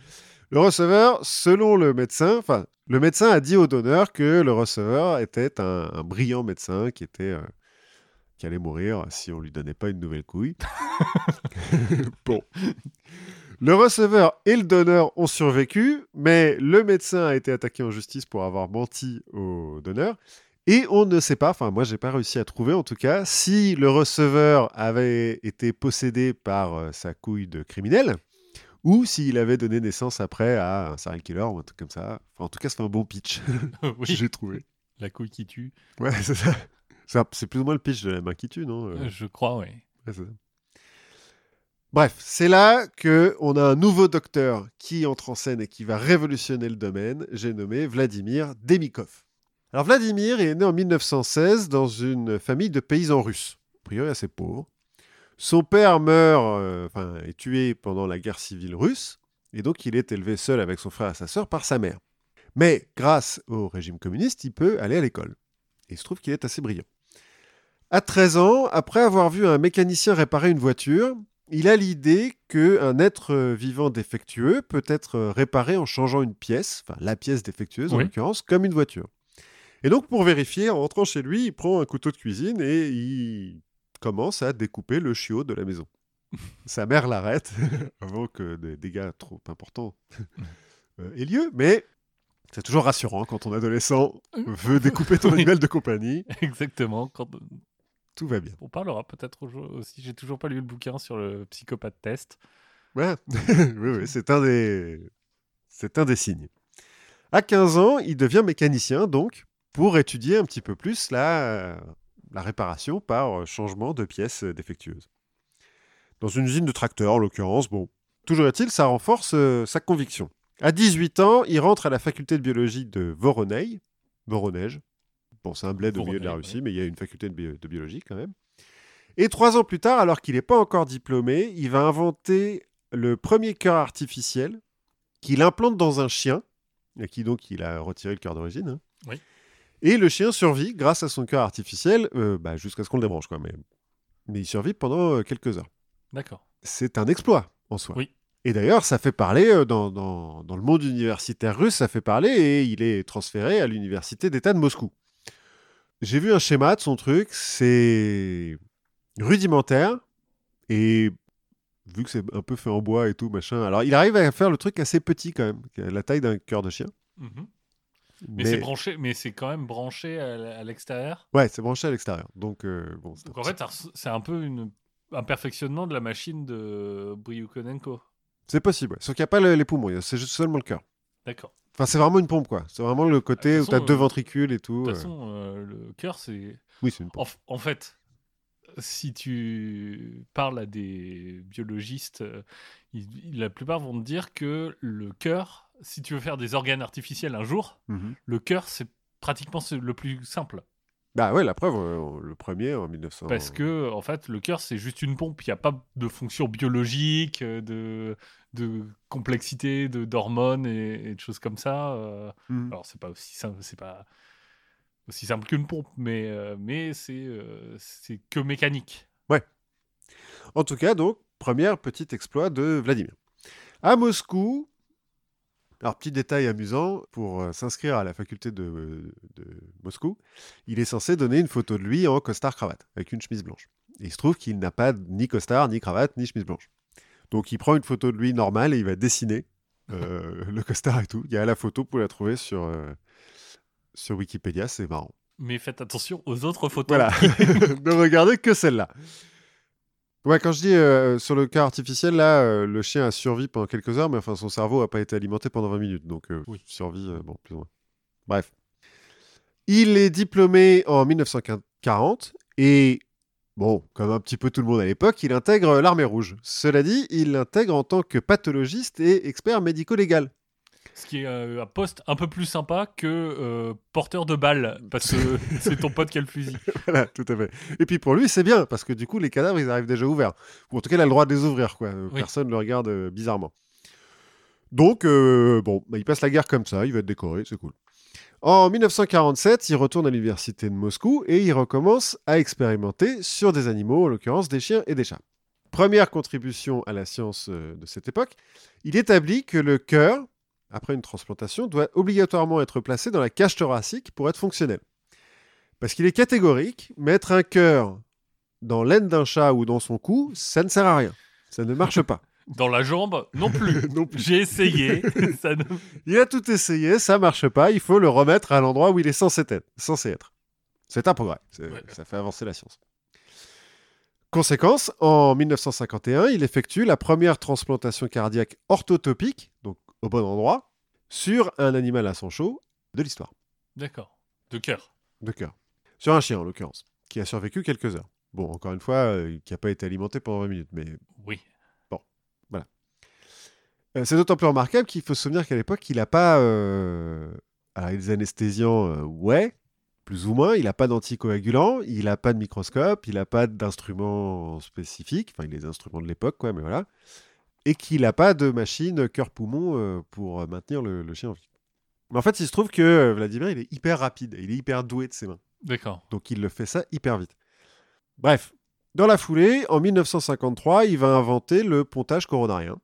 Le receveur, selon le médecin, enfin, le médecin a dit au donneur que le receveur était un, un brillant médecin qui était euh, qui allait mourir si on lui donnait pas une nouvelle couille. bon. Le receveur et le donneur ont survécu, mais le médecin a été attaqué en justice pour avoir menti au donneur. Et on ne sait pas, enfin moi j'ai pas réussi à trouver en tout cas, si le receveur avait été possédé par euh, sa couille de criminel ou s'il avait donné naissance après à un serial killer ou un truc comme ça. Enfin, en tout cas, c'est un bon pitch, oui. j'ai trouvé. La couille qui tue. Ouais, c'est ça. C'est plus ou moins le pitch de la main qui tue, non Euh, Je crois, oui. ouais. Bref, c'est là que on a un nouveau docteur qui entre en scène et qui va révolutionner le domaine. J'ai nommé Vladimir Demikov. Alors Vladimir est né en 1916 dans une famille de paysans russes, a priori assez pauvres. Son père meurt, euh, enfin est tué pendant la guerre civile russe, et donc il est élevé seul avec son frère et sa sœur par sa mère. Mais grâce au régime communiste, il peut aller à l'école. Et il se trouve qu'il est assez brillant. À 13 ans, après avoir vu un mécanicien réparer une voiture, il a l'idée qu'un être vivant défectueux peut être réparé en changeant une pièce, enfin la pièce défectueuse en Oui. l'occurrence, comme une voiture. Et donc, pour vérifier, en rentrant chez lui, il prend un couteau de cuisine et il commence à découper le chiot de la maison. Sa mère l'arrête avant que des dégâts trop importants euh, aient lieu, mais c'est toujours rassurant quand ton adolescent veut découper ton Oui. animal de compagnie. Exactement. Quand... Tout va bien. On parlera peut-être au- aussi. J'ai toujours pas lu le bouquin sur le psychopathe test. Ouais. oui, oui, c'est un des... c'est un des signes. À 15 ans, il devient mécanicien, donc, pour étudier un petit peu plus la, la réparation par changement de pièces défectueuses. Dans une usine de tracteurs, en l'occurrence, bon. Toujours est-il, ça renforce euh, sa conviction. À 18 ans, il rentre à la faculté de biologie de Voronezh. Voronezh. Bon, c'est un bled au milieu de la Russie, mais il y a une faculté de, bio- de biologie quand même. Et trois ans plus tard, alors qu'il n'est pas encore diplômé, il va inventer le premier cœur artificiel qu'il implante dans un chien, à qui donc il a retiré le cœur d'origine. hein. Oui. Et le chien survit grâce à son cœur artificiel euh, bah, jusqu'à ce qu'on le débranche. Quoi, mais... mais il survit pendant euh, quelques heures. D'accord. C'est un exploit en soi. Oui. Et d'ailleurs, ça fait parler euh, dans, dans- dans le monde universitaire russe, ça fait parler et il est transféré à l'université d'État de Moscou. J'ai vu un schéma de son truc, c'est rudimentaire et vu que c'est un peu fait en bois et tout machin. Alors, il arrive à faire le truc assez petit quand même, la taille d'un cœur de chien. Mhm. Mais, c'est branché, mais c'est quand même branché à, l'extérieur? ouais, c'est branché à l'extérieur. Donc, euh, bon, Donc en fait, c'est un peu une... un perfectionnement de la machine de Bryukonenko. c'est possible. Sauf qu'il n'y a pas le- les poumons, c'est seulement le cœur. D'accord. Enfin, c'est vraiment une pompe quoi. C'est vraiment le côté Ah, où tu as deux euh, ventricules et tout. De euh. toute façon, euh, le cœur, c'est. Oui, c'est une pompe. En, fait, si tu parles à des biologistes, euh, ils- la plupart vont te dire que le cœur, si tu veux faire des organes artificiels un jour, Mhm. le cœur, c'est pratiquement le plus simple. Bah ouais, la preuve, euh, le premier en 1900. Parce que, en fait, le cœur, c'est juste une pompe. Il n'y a pas de fonction biologique, euh, de, de complexité, de d'hormones et, et de choses comme ça. euh. Mhm. Alors, c'est pas aussi simple, c'est pas aussi simple qu'une pompe, mais, euh, mais c'est euh, c'est que mécanique. En tout cas, donc, premier petit exploit de Vladimir. À Moscou, alors petit détail amusant, pour s'inscrire à la faculté de, de Moscou, il est censé donner une photo de lui en costard-cravate, avec une chemise blanche. Et il se trouve qu'il n'a pas ni costard, ni cravate, ni chemise blanche. Donc il prend une photo de lui normale et il va dessiner euh, le costard et tout. Il y a la photo, vous la trouver sur, euh, sur Wikipédia, c'est marrant. Mais faites attention aux autres photos. Voilà, ne regardez que celle-là. Ouais, quand je dis euh, sur le cas artificiel, là, le chien a survécu pendant quelques heures, mais enfin, son cerveau n'a pas été alimenté pendant 20 minutes. Donc, Oui. survie, bon, plus ou moins. Bref. Il est diplômé en 1940 et, bon, comme un petit peu tout le monde à l'époque, il intègre l'armée rouge. Cela dit, il l'intègre en tant que pathologiste et expert médico-légal. Ce qui est euh, un poste un peu plus sympa que euh, porteur de balles, parce que c'est ton pote qui a le fusil. Voilà, tout à fait. Et puis pour lui, c'est bien, parce que du coup, les cadavres, ils arrivent déjà ouverts. Ou en tout cas, il a le droit de les ouvrir, quoi. Euh, Oui. Personne ne le regarde euh, bizarrement. Donc, bon, bah, il passe la guerre comme ça, il va être décoré, c'est cool. En 1947, il retourne à l'université de Moscou et il recommence à expérimenter sur des animaux, en l'occurrence des chiens et des chats. Première contribution à la science euh, de cette époque, il établit que le cœur, après une transplantation, doit obligatoirement être placé dans la cage thoracique pour être fonctionnel. Parce qu'il est catégorique, mettre un cœur dans l'aine d'un chat ou dans son cou, ça ne sert à rien. Ça ne marche pas. Dans la jambe, non plus. Non plus. J'ai essayé. ça ne- Il a tout essayé, ça marche pas, il faut le remettre à l'endroit où il est censé être. Censé être. C'est un progrès, Ouais. ça fait avancer la science. Conséquence, en 1951, il effectue la première transplantation cardiaque orthotopique, donc au bon endroit, sur un animal à sang chaud de l'histoire, D'accord. De cœur. de cœur. Sur un chien en l'occurrence, qui a survécu quelques heures. Bon, encore une fois, euh, qui n'a pas été alimenté pendant 20 minutes, mais Oui. Euh, C'est d'autant plus remarquable qu'il faut se souvenir qu'à l'époque, il n'a pas. euh, Alors, des anesthésiants, euh, ouais, plus ou moins. Il n'a pas d'anticoagulant, il n'a pas de microscope, il n'a pas d'instruments spécifiques. Enfin, il a des instruments de l'époque, quoi, mais voilà. Et qu'il n'a pas de machine cœur-poumon euh, pour maintenir le, le chien en vie. Mais en fait, il se trouve que Vladimir, il est hyper rapide, il est hyper doué de ses mains. D'accord. Donc il le fait ça hyper vite. Bref, dans la foulée, en 1953, il va inventer le pontage coronarien,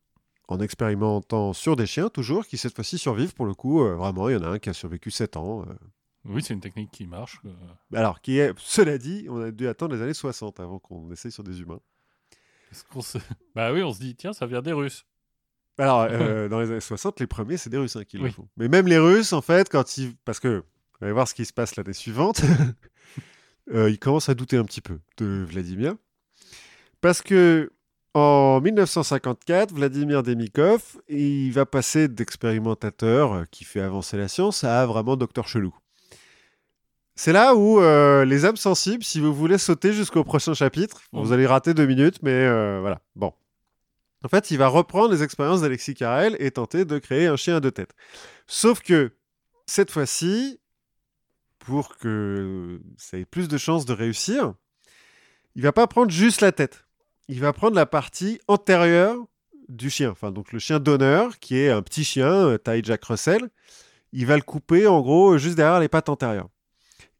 en expérimentant sur des chiens toujours, qui cette fois-ci survivent pour le coup. euh, vraiment, il y en a un qui a survécu 7 ans. euh. Oui, c'est une technique qui marche. euh. Alors, qui est, cela dit, on a dû attendre les années 60 avant qu'on essaye sur des humains. Qu'on se- Bah oui, on se dit, tiens, ça vient des Russes. Alors, euh, dans les années 60, les premiers, c'est des Russes hein, qui le Oui. font. Mais même les Russes, en fait, quand ils. Parce que, vous allez voir ce qui se passe l'année suivante, euh, ils commencent à douter un petit peu de Vladimir. Parce que, en 1954, Vladimir Demikov, il va passer d'expérimentateur euh, qui fait avancer la science à vraiment docteur chelou. C'est là où euh, les âmes sensibles, si vous voulez sauter jusqu'au prochain chapitre, vous Mhm. allez rater deux minutes, mais euh, voilà. Bon. En fait, il va reprendre les expériences d'Alexis Carrel et tenter de créer un chien à deux têtes. Sauf que, cette fois-ci, pour que ça ait plus de chances de réussir, il va pas prendre juste la tête. Il va prendre la partie antérieure du chien. Enfin, donc le chien d'honneur, qui est un petit chien, euh, taille Jack Russell. Il va le couper, en gros, juste derrière les pattes antérieures.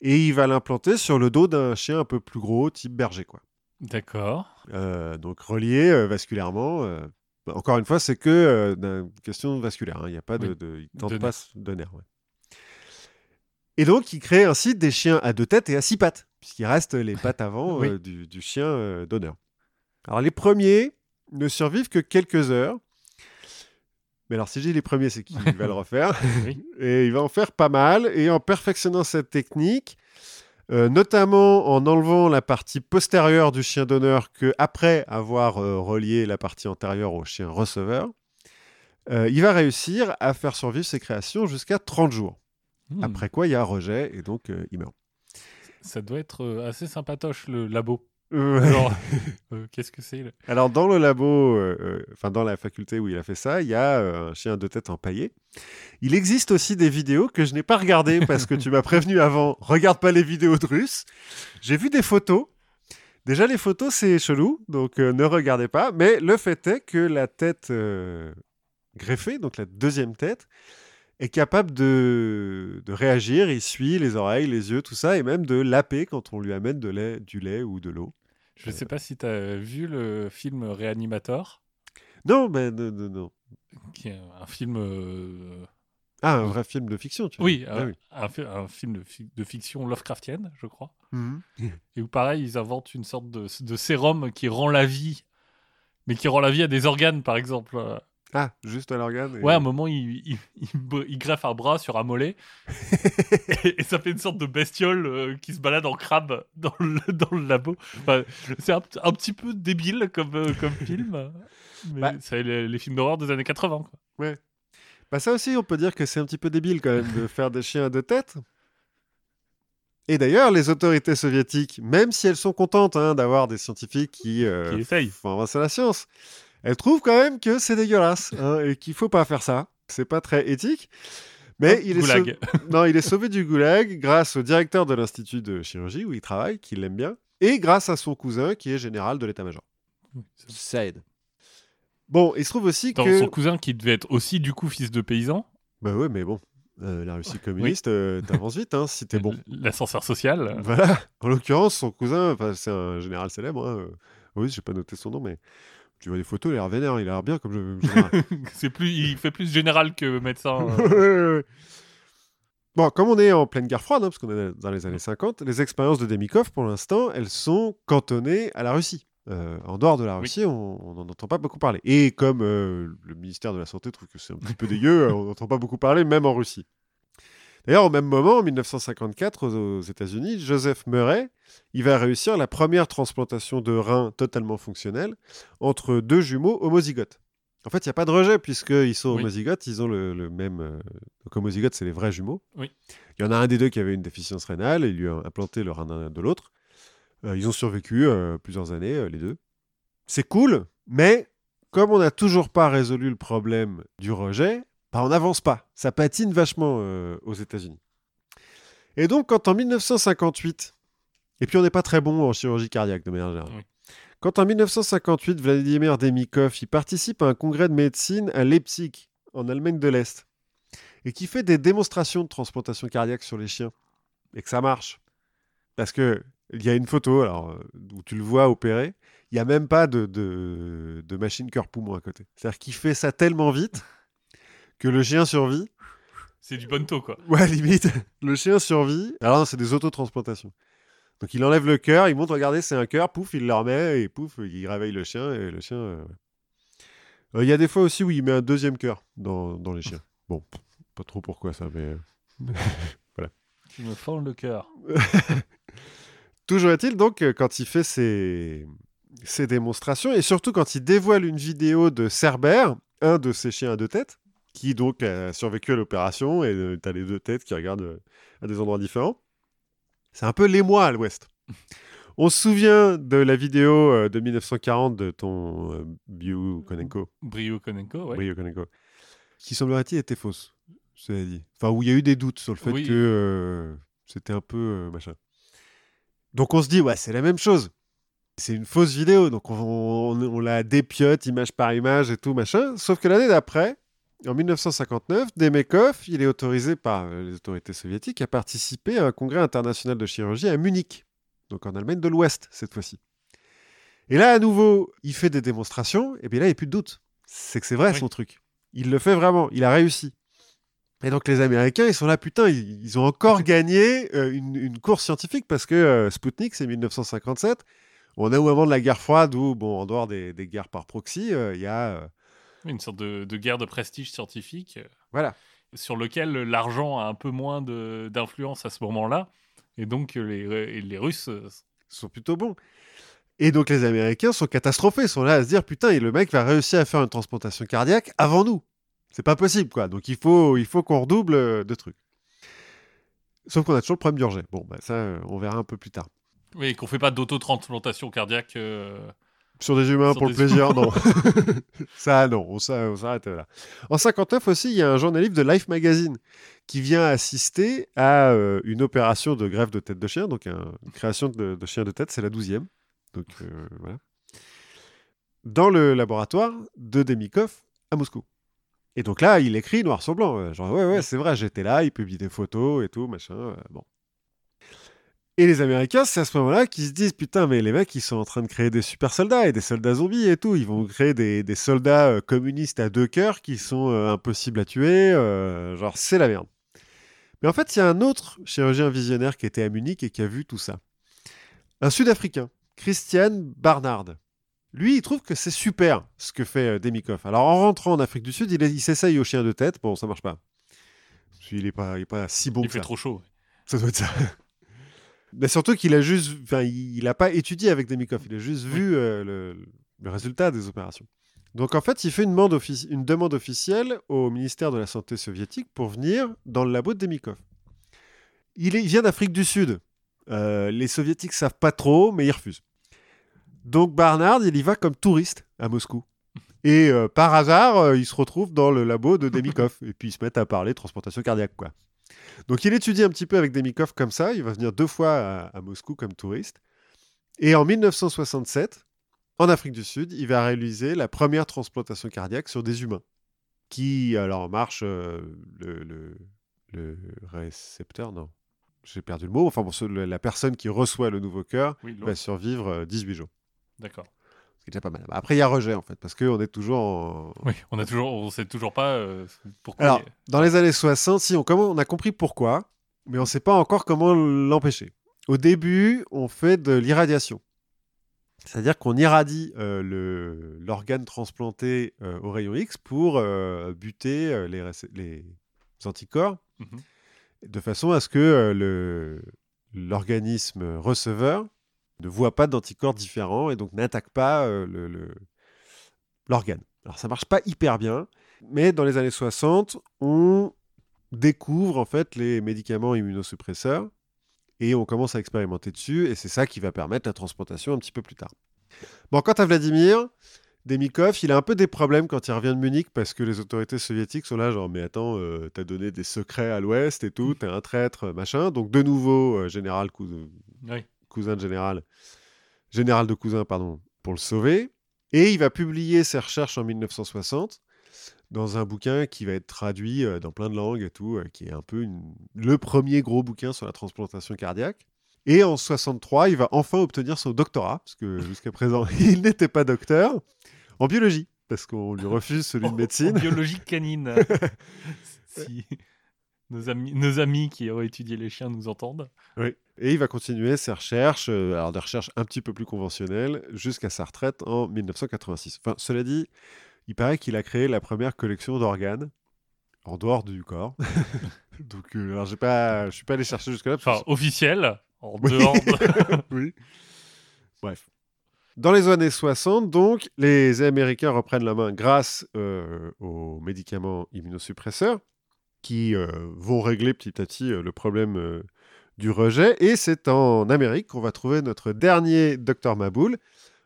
Et il va l'implanter sur le dos d'un chien un peu plus gros, type berger, quoi. D'accord. Euh, donc relié euh, vasculairement. euh, encore une fois, c'est que d'une question vasculaire. hein, Il n'y a pas de, Oui, de- il tente de pas de nerf. ouais. Et donc, il crée ainsi des chiens à deux têtes et à six pattes, puisqu'il reste les pattes avant Oui. du, du chien d'honneur. Alors, les premiers ne survivent que quelques heures. Mais alors, si dis les premiers, c'est qu'il va le refaire. Oui. Et il va en faire pas mal. Et en perfectionnant cette technique, euh, notamment en enlevant la partie postérieure du chien d'honneur que après avoir euh, relié la partie antérieure au chien receveur, euh, il va réussir à faire survivre ses créations jusqu'à 30 jours. Hmm. Après quoi, il y a rejet et donc il meurt. Ça doit être assez sympatoche, le labo. Euh, Alors, euh, qu'est-ce que c'est Alors, dans le labo, euh, euh, enfin dans la faculté où il a fait ça, il y a euh, un chien de tête empaillé. Il existe aussi des vidéos que je n'ai pas regardées parce que tu m'as prévenu avant. Regarde pas les vidéos de Russes. J'ai vu des photos. Déjà, les photos, c'est chelou, donc ne regardez pas. Mais le fait est que la tête greffée, donc la deuxième tête, est capable de, de réagir. Il suit les oreilles, les yeux, tout ça, et même de laper quand on lui amène de lait, du lait ou de l'eau. Je sais pas si tu as vu le film Reanimator, Non, mais non, non, non. qui est un film. euh, Ah, un vrai film de fiction, tu veux Oui, Ah oui. un fi- un film de, fi- de fiction Lovecraftienne, je crois. Mhm. Et où pareil, ils inventent une sorte de, de sérum qui rend la vie, mais qui rend la vie à des organes, par exemple. Ah, juste à l'organe. et- Ouais, à un moment, il, il, il br- il greffe un bras sur un mollet, et, et ça fait une sorte de bestiole euh, qui se balade en crabe dans le, dans le labo. Enfin, c'est un, un petit peu débile comme, euh, comme film, mais Bah. c'est les, les films d'horreur des années 80. Quoi. Bah ça aussi, on peut dire que c'est un petit peu débile quand même de faire des chiens à deux têtes. Et d'ailleurs, les autorités soviétiques, même si elles sont contentes hein, d'avoir des scientifiques qui, euh, Qui essayent. font avancer la science, elles trouvent quand même que c'est dégueulasse hein, et qu'il faut pas faire ça. C'est pas très éthique. Mais il est, goulag. sau- non, il est sauvé du goulag grâce au directeur de l'institut de chirurgie où il travaille, qui l'aime bien, et grâce à son cousin qui est général de l'état-major. Ça aide. Bon, il se trouve aussi Dans que... son cousin qui devait être aussi du coup fils de paysan? Bah ouais, mais bon, euh, la Russie communiste, euh, t'avances vite hein, si t'es bon. L'ascenseur social. Voilà. En l'occurrence, son cousin, c'est un général célèbre. hein, euh, Oui, j'ai pas noté son nom, mais tu vois des photos, il a l'air vénère, il a l'air bien comme je. général. c'est plus, il fait plus général que médecin. euh. Bon, comme on est en pleine guerre froide, hein, parce qu'on est dans les années 50, les expériences de Demikov, pour l'instant, elles sont cantonnées à la Russie. Euh, en dehors de la Oui. Russie, on n'en entend pas beaucoup parler. Et comme euh, le ministère de la Santé trouve que c'est un petit peu dégueu, on n'entend pas beaucoup parler, même en Russie. D'ailleurs, au même moment, en 1954, aux, aux États-Unis, Joseph Murray, il va réussir la première transplantation de rein totalement fonctionnelle entre deux jumeaux homozygotes. En fait, il n'y a pas de rejet puisqu'ils sont Oui. homozygotes, ils ont le, le même. euh, Donc, homozygotes, c'est les vrais jumeaux. Oui. Il y en a un des deux qui avait une déficience rénale et il lui a implanté le rein de l'autre. Euh, ils ont survécu euh, plusieurs années, les deux. C'est cool, mais comme on n'a toujours pas résolu le problème du rejet, bah, on n'avance pas. Ça patine vachement euh, aux États-Unis. Et donc, quand en 1958, et puis on n'est pas très bon en chirurgie cardiaque de manière générale, Oui. quand en 1958, Vladimir Demikov il participe à un congrès de médecine à Leipzig, en Allemagne de l'Est, et qui fait des démonstrations de transplantation cardiaque sur les chiens, et que ça marche. Parce que il y a une photo alors, euh, où tu le vois opérer, il n'y a même pas de, de, de machine cœur-poumon à côté. C'est-à-dire qu'il fait ça tellement vite que le chien survit. C'est du bonto, quoi. Ouais, limite. Le chien survit. Alors non, c'est des autotransplantations. Donc il enlève le cœur, il montre, regardez, c'est un cœur, pouf, il le remet, et pouf, il réveille le chien, et le chien... euh. Euh, Il y a des fois aussi où il met un deuxième cœur dans, dans les chiens. Bon, pas trop pourquoi ça, mais... euh, Tu me fends le cœur. Toujours est-il donc, quand il fait ses, ses démonstrations, et surtout quand il dévoile une vidéo de Cerbère, un de ses chiens à deux têtes, qui donc a survécu à l'opération, et euh, t'as les deux têtes qui regardent euh, à des endroits différents. C'est un peu l'émoi à l'ouest. On se souvient de la vidéo euh, de 1940 de ton euh, Biu Konenko, Brio Konenko, ouais. Ryo Konenko, qui semblerait-il était fausse, cela dit. Enfin, où il y a eu des doutes sur le fait Oui. que euh, c'était un peu euh, machin. Donc on se dit, ouais, c'est la même chose. C'est une fausse vidéo, donc on, on- on la dépiote image par image et tout, machin. Sauf que l'année d'après, en 1959, Demekov, il est autorisé par euh, les autorités soviétiques à participer à un congrès international de chirurgie à Munich, donc en Allemagne de l'Ouest cette fois-ci. Et là, à nouveau, il fait des démonstrations, et bien là, il n'y a plus de doute. C'est que c'est vrai Oui. son truc. Il le fait vraiment, il a réussi. Et donc les Américains, ils sont là, putain, ils, ils ont encore gagné euh, une, une course scientifique parce que euh, Sputnik, c'est 1957. On a au moment de la guerre froide où, bon, en dehors des, des guerres par proxy, euh, il y a... Une sorte de, de guerre de prestige scientifique euh, voilà. sur lequel l'argent a un peu moins d'influence à ce moment-là. Et donc, les, les Russes. euh, sont plutôt bons. Et donc les Américains sont catastrophés, sont là à se dire putain, et le mec va réussir à faire une transplantation cardiaque avant nous. C'est pas possible quoi. Donc il faut, il faut qu'on redouble euh, de trucs. Sauf qu'on a toujours le problème d'urgence. Bon, bah, ça, on verra un peu plus tard. Oui, qu'on fait pas d'autotransplantation cardiaque. euh, Sur des humains Sur pour des le plaisir, non. ça, non, on s'a- on s'arrête là. En 59 aussi, il y a un journaliste de Life Magazine qui vient assister à euh, une opération de greffe de tête de chien, donc un- une création de, de chien de tête, c'est la 12e. Donc euh, voilà. Dans le laboratoire de Demikov à Moscou. Et donc là, il écrit noir sur blanc. euh, Genre, ouais, ouais, c'est vrai, j'étais là, il publie des photos et tout, machin. bon. Et les Américains, c'est à ce moment-là qu'ils se disent Putain, mais les mecs, ils sont en train de créer des super soldats et des soldats zombies et tout. Ils vont créer des, des soldats euh, communistes à deux cœurs qui sont euh, impossibles à tuer. euh, genre, c'est la merde. Mais en fait, il y a un autre chirurgien visionnaire qui était à Munich et qui a vu tout ça. Un Sud-Africain, Christian Barnard. Lui, il trouve que c'est super ce que fait Demikov. Alors, en rentrant en Afrique du Sud, il, il s'essaye au chien de tête. Bon, ça marche pas. Parce qu'il est pas, il est pas si bon il que fait ça. trop chaud. Ça doit être ça. Mais surtout qu'il a juste, enfin, il n'a pas étudié avec Demikov, il a juste vu euh, le, le résultat des opérations. Donc en fait, il fait une demande, offici- une demande officielle au ministère de la Santé soviétique pour venir dans le labo de Demikov. Il, est- il vient d'Afrique du Sud. Euh, les soviétiques savent pas trop, mais ils refusent. Donc Barnard, il y va comme touriste à Moscou. Et euh, par hasard, euh, il se retrouve dans le labo de Demikov. et puis ils se mettent à parler transplantation cardiaque, quoi. Donc il étudie un petit peu avec Demikov comme ça. Il va venir deux fois à, à Moscou comme touriste. Et en 1967, en Afrique du Sud, il va réaliser la première transplantation cardiaque sur des humains. Qui, alors, marche euh, le, le- le récepteur, non. J'ai perdu le mot. Enfin, bon, la personne qui reçoit le nouveau cœur Oui, va survivre euh, 18 jours. D'accord. Ce qui est déjà pas mal. Après, il y a rejet, en fait, parce qu'on est toujours en, Oui, on a toujours, on sait toujours pas euh, pourquoi. Alors, il- dans les années 60, si on, comment- on a compris pourquoi, mais on ne sait pas encore comment l'empêcher. Au début, on fait de l'irradiation. C'est-à-dire qu'on irradie euh, l'organe transplanté euh, au rayon X pour euh, buter les, anticorps Mhm. de façon à ce que l'organisme receveur ne voit pas d'anticorps différents et donc n'attaque pas euh, le- le- l'organe. Alors ça marche pas hyper bien, mais dans les années 60, on découvre en fait les médicaments immunosuppresseurs et on commence à expérimenter dessus et c'est ça qui va permettre la transplantation un petit peu plus tard. Bon, quant à Vladimir, Demikov, il a un peu des problèmes quand il revient de Munich parce que les autorités soviétiques sont là genre mais attends, euh, t'as donné des secrets à l'Ouest et tout, t'es un traître, machin. Donc de nouveau, euh, général cou- Oui. Cousin de général, général de cousin, pardon, pour le sauver. Et il va publier ses recherches en 1960 dans un bouquin qui va être traduit euh, dans plein de langues et tout, euh, qui est un peu une- le premier gros bouquin sur la transplantation cardiaque. Et en 63, il va enfin obtenir son doctorat, parce que jusqu'à présent, il n'était pas docteur, en biologie, parce qu'on lui refuse celui de médecine. En biologie canine. si. Nos, amis, nos amis qui ont étudié les chiens nous entendent. Oui. Et il va continuer ses recherches, euh, alors des recherches un petit peu plus conventionnelles, jusqu'à sa retraite en 1986. Enfin, cela dit, il paraît qu'il a créé la première collection d'organes en dehors du corps. Donc, euh, alors j'ai pas, je suis pas allé chercher jusque-là. parce Enfin, officiel, en Oui. dehors de... oui. Bref. Dans les années 60, donc, les Américains reprennent la main grâce euh, aux médicaments immunosuppresseurs qui euh, vont régler petit à petit euh, le problème euh, du rejet. Et c'est en Amérique qu'on va trouver notre dernier docteur Maboul,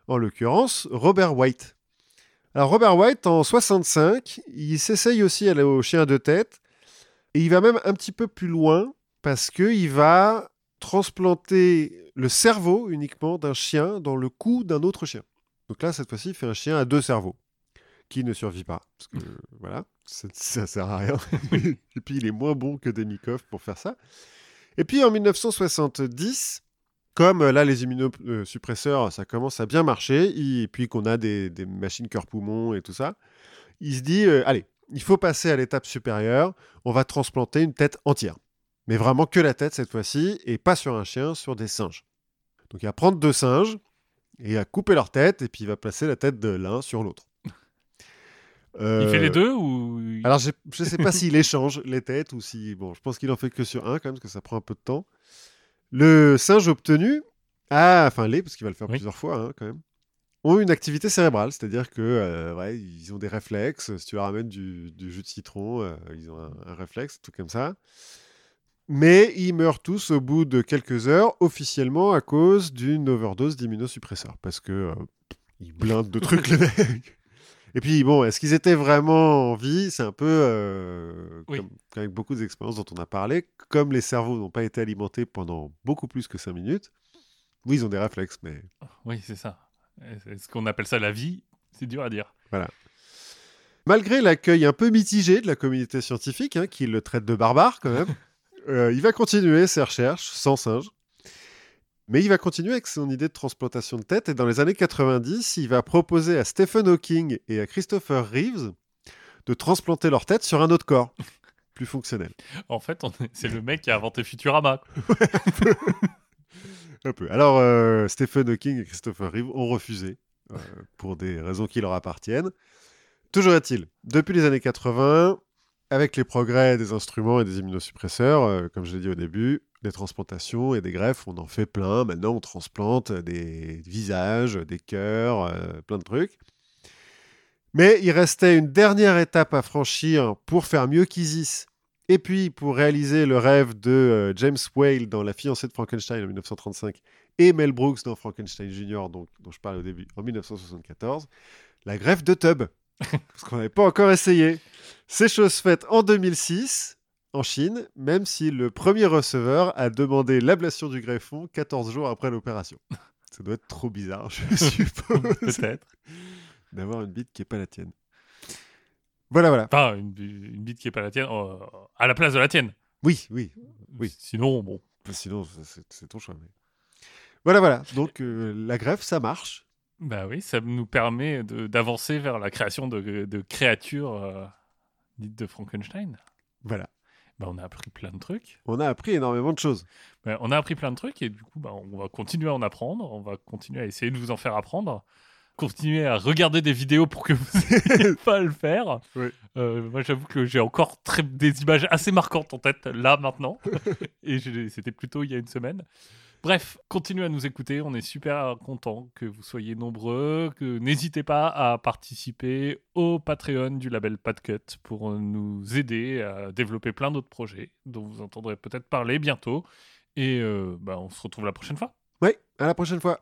en l'occurrence Robert White. Alors Robert White, en 65, il s'essaye aussi au chien de tête. Et il va même un petit peu plus loin parce qu'il va transplanter le cerveau uniquement d'un chien dans le cou d'un autre chien. Donc là, cette fois-ci, il fait un chien à deux cerveaux qui ne survit pas. Parce que voilà, ça, ça sert à rien. Et puis, il est moins bon que Demikov pour faire ça. Et puis, en 1970, comme euh, là, les immunosuppresseurs, ça commence à bien marcher, et puis qu'on a des, des machines cœur-poumon et tout ça, il se dit, euh, allez, il faut passer à l'étape supérieure, on va transplanter une tête entière. Mais vraiment que la tête cette fois-ci, et pas sur un chien, sur des singes. Donc il va prendre deux singes, et il va couper leur tête, et puis il va placer la tête de l'un sur l'autre. Il fait Euh, les deux ou... alors, je ne sais pas s'il échange les têtes ou si. Bon, je pense qu'il en fait que sur un quand même, parce que ça prend un peu de temps. Le singe obtenu, a, enfin les, parce qu'il va le faire Oui. plusieurs fois hein, quand même, ont une activité cérébrale, c'est-à-dire que euh, ouais, ils ont des réflexes. Si tu leur amènes du, du jus de citron, euh, ils ont un, un réflexe, tout comme ça. Mais ils meurent tous au bout de quelques heures, officiellement à cause d'une overdose d'immunosuppresseurs, parce que euh, ils blindent de trucs les mecs. Et puis bon, est-ce qu'ils étaient vraiment en vie? C'est un peu euh, Oui. comme avec beaucoup d'expériences dont on a parlé, comme les cerveaux n'ont pas été alimentés pendant beaucoup plus que 5 minutes. Oui, ils ont des réflexes, mais Oui, c'est ça. Est-ce qu'on appelle ça la vie C'est dur à dire. malgré l'accueil un peu mitigé de la communauté scientifique, hein, qui le traite de barbare quand même, euh, il va continuer ses recherches sans singe. Mais il va continuer avec son idée de transplantation de tête et dans les années 90, il va proposer à Stephen Hawking et à Christopher Reeves de transplanter leur tête sur un autre corps, plus fonctionnel. En fait, est- c'est le mec qui a inventé Futurama. Un peu. Alors, euh, Stephen Hawking et Christopher Reeve ont refusé euh, pour des raisons qui leur appartiennent. Toujours est-il, depuis les années 80, avec les progrès des instruments et des immunosuppresseurs, euh, comme je l'ai dit au début, des transplantations et des greffes, on en fait plein. Maintenant, on transplante des visages, des cœurs, euh, plein de trucs. Mais il restait une dernière étape à franchir pour faire mieux qu'Isis. Et puis, pour réaliser le rêve de euh, James Whale dans La fiancée de Frankenstein en 1935 et Mel Brooks dans Frankenstein Jr., donc, dont je parlais au début, en 1974, la greffe de tub. Parce qu'on n'avait pas encore essayé. C'est chose faite en 2006 en Chine, même si le premier receveur a demandé l'ablation du greffon 14 jours après l'opération. Ça doit être trop bizarre, je suppose, Peut-être. d'avoir une bite qui n'est pas la tienne. Voilà, voilà. Enfin, une, une bite qui est pas la tienne, euh, à la place de la tienne. Oui, oui. Oui. Sinon, bon. Sinon, c'est- ton choix. mais- Voilà, voilà. Donc, euh, la greffe, ça marche. Bah oui, ça nous permet d'avancer vers la création de, de créatures euh, dites de Frankenstein. Voilà. Bah, on a appris plein de trucs. On a appris énormément de choses. Bah, on a appris plein de trucs et du coup, bah, on va continuer à en apprendre. On va continuer à essayer de vous en faire apprendre. Continuer à regarder des vidéos pour que vous n'ayez pas à le faire. Oui. Euh, moi, j'avoue que j'ai encore très, des images assez marquantes en tête là maintenant. et c'était plutôt il y a une semaine. Bref, continuez à nous écouter. On est super content que vous soyez nombreux. Que n'hésitez pas à participer au Patreon du label Padcut pour nous aider à développer plein d'autres projets dont vous entendrez peut-être parler bientôt. Et euh, bah, on se retrouve la prochaine fois. Oui, à la prochaine fois.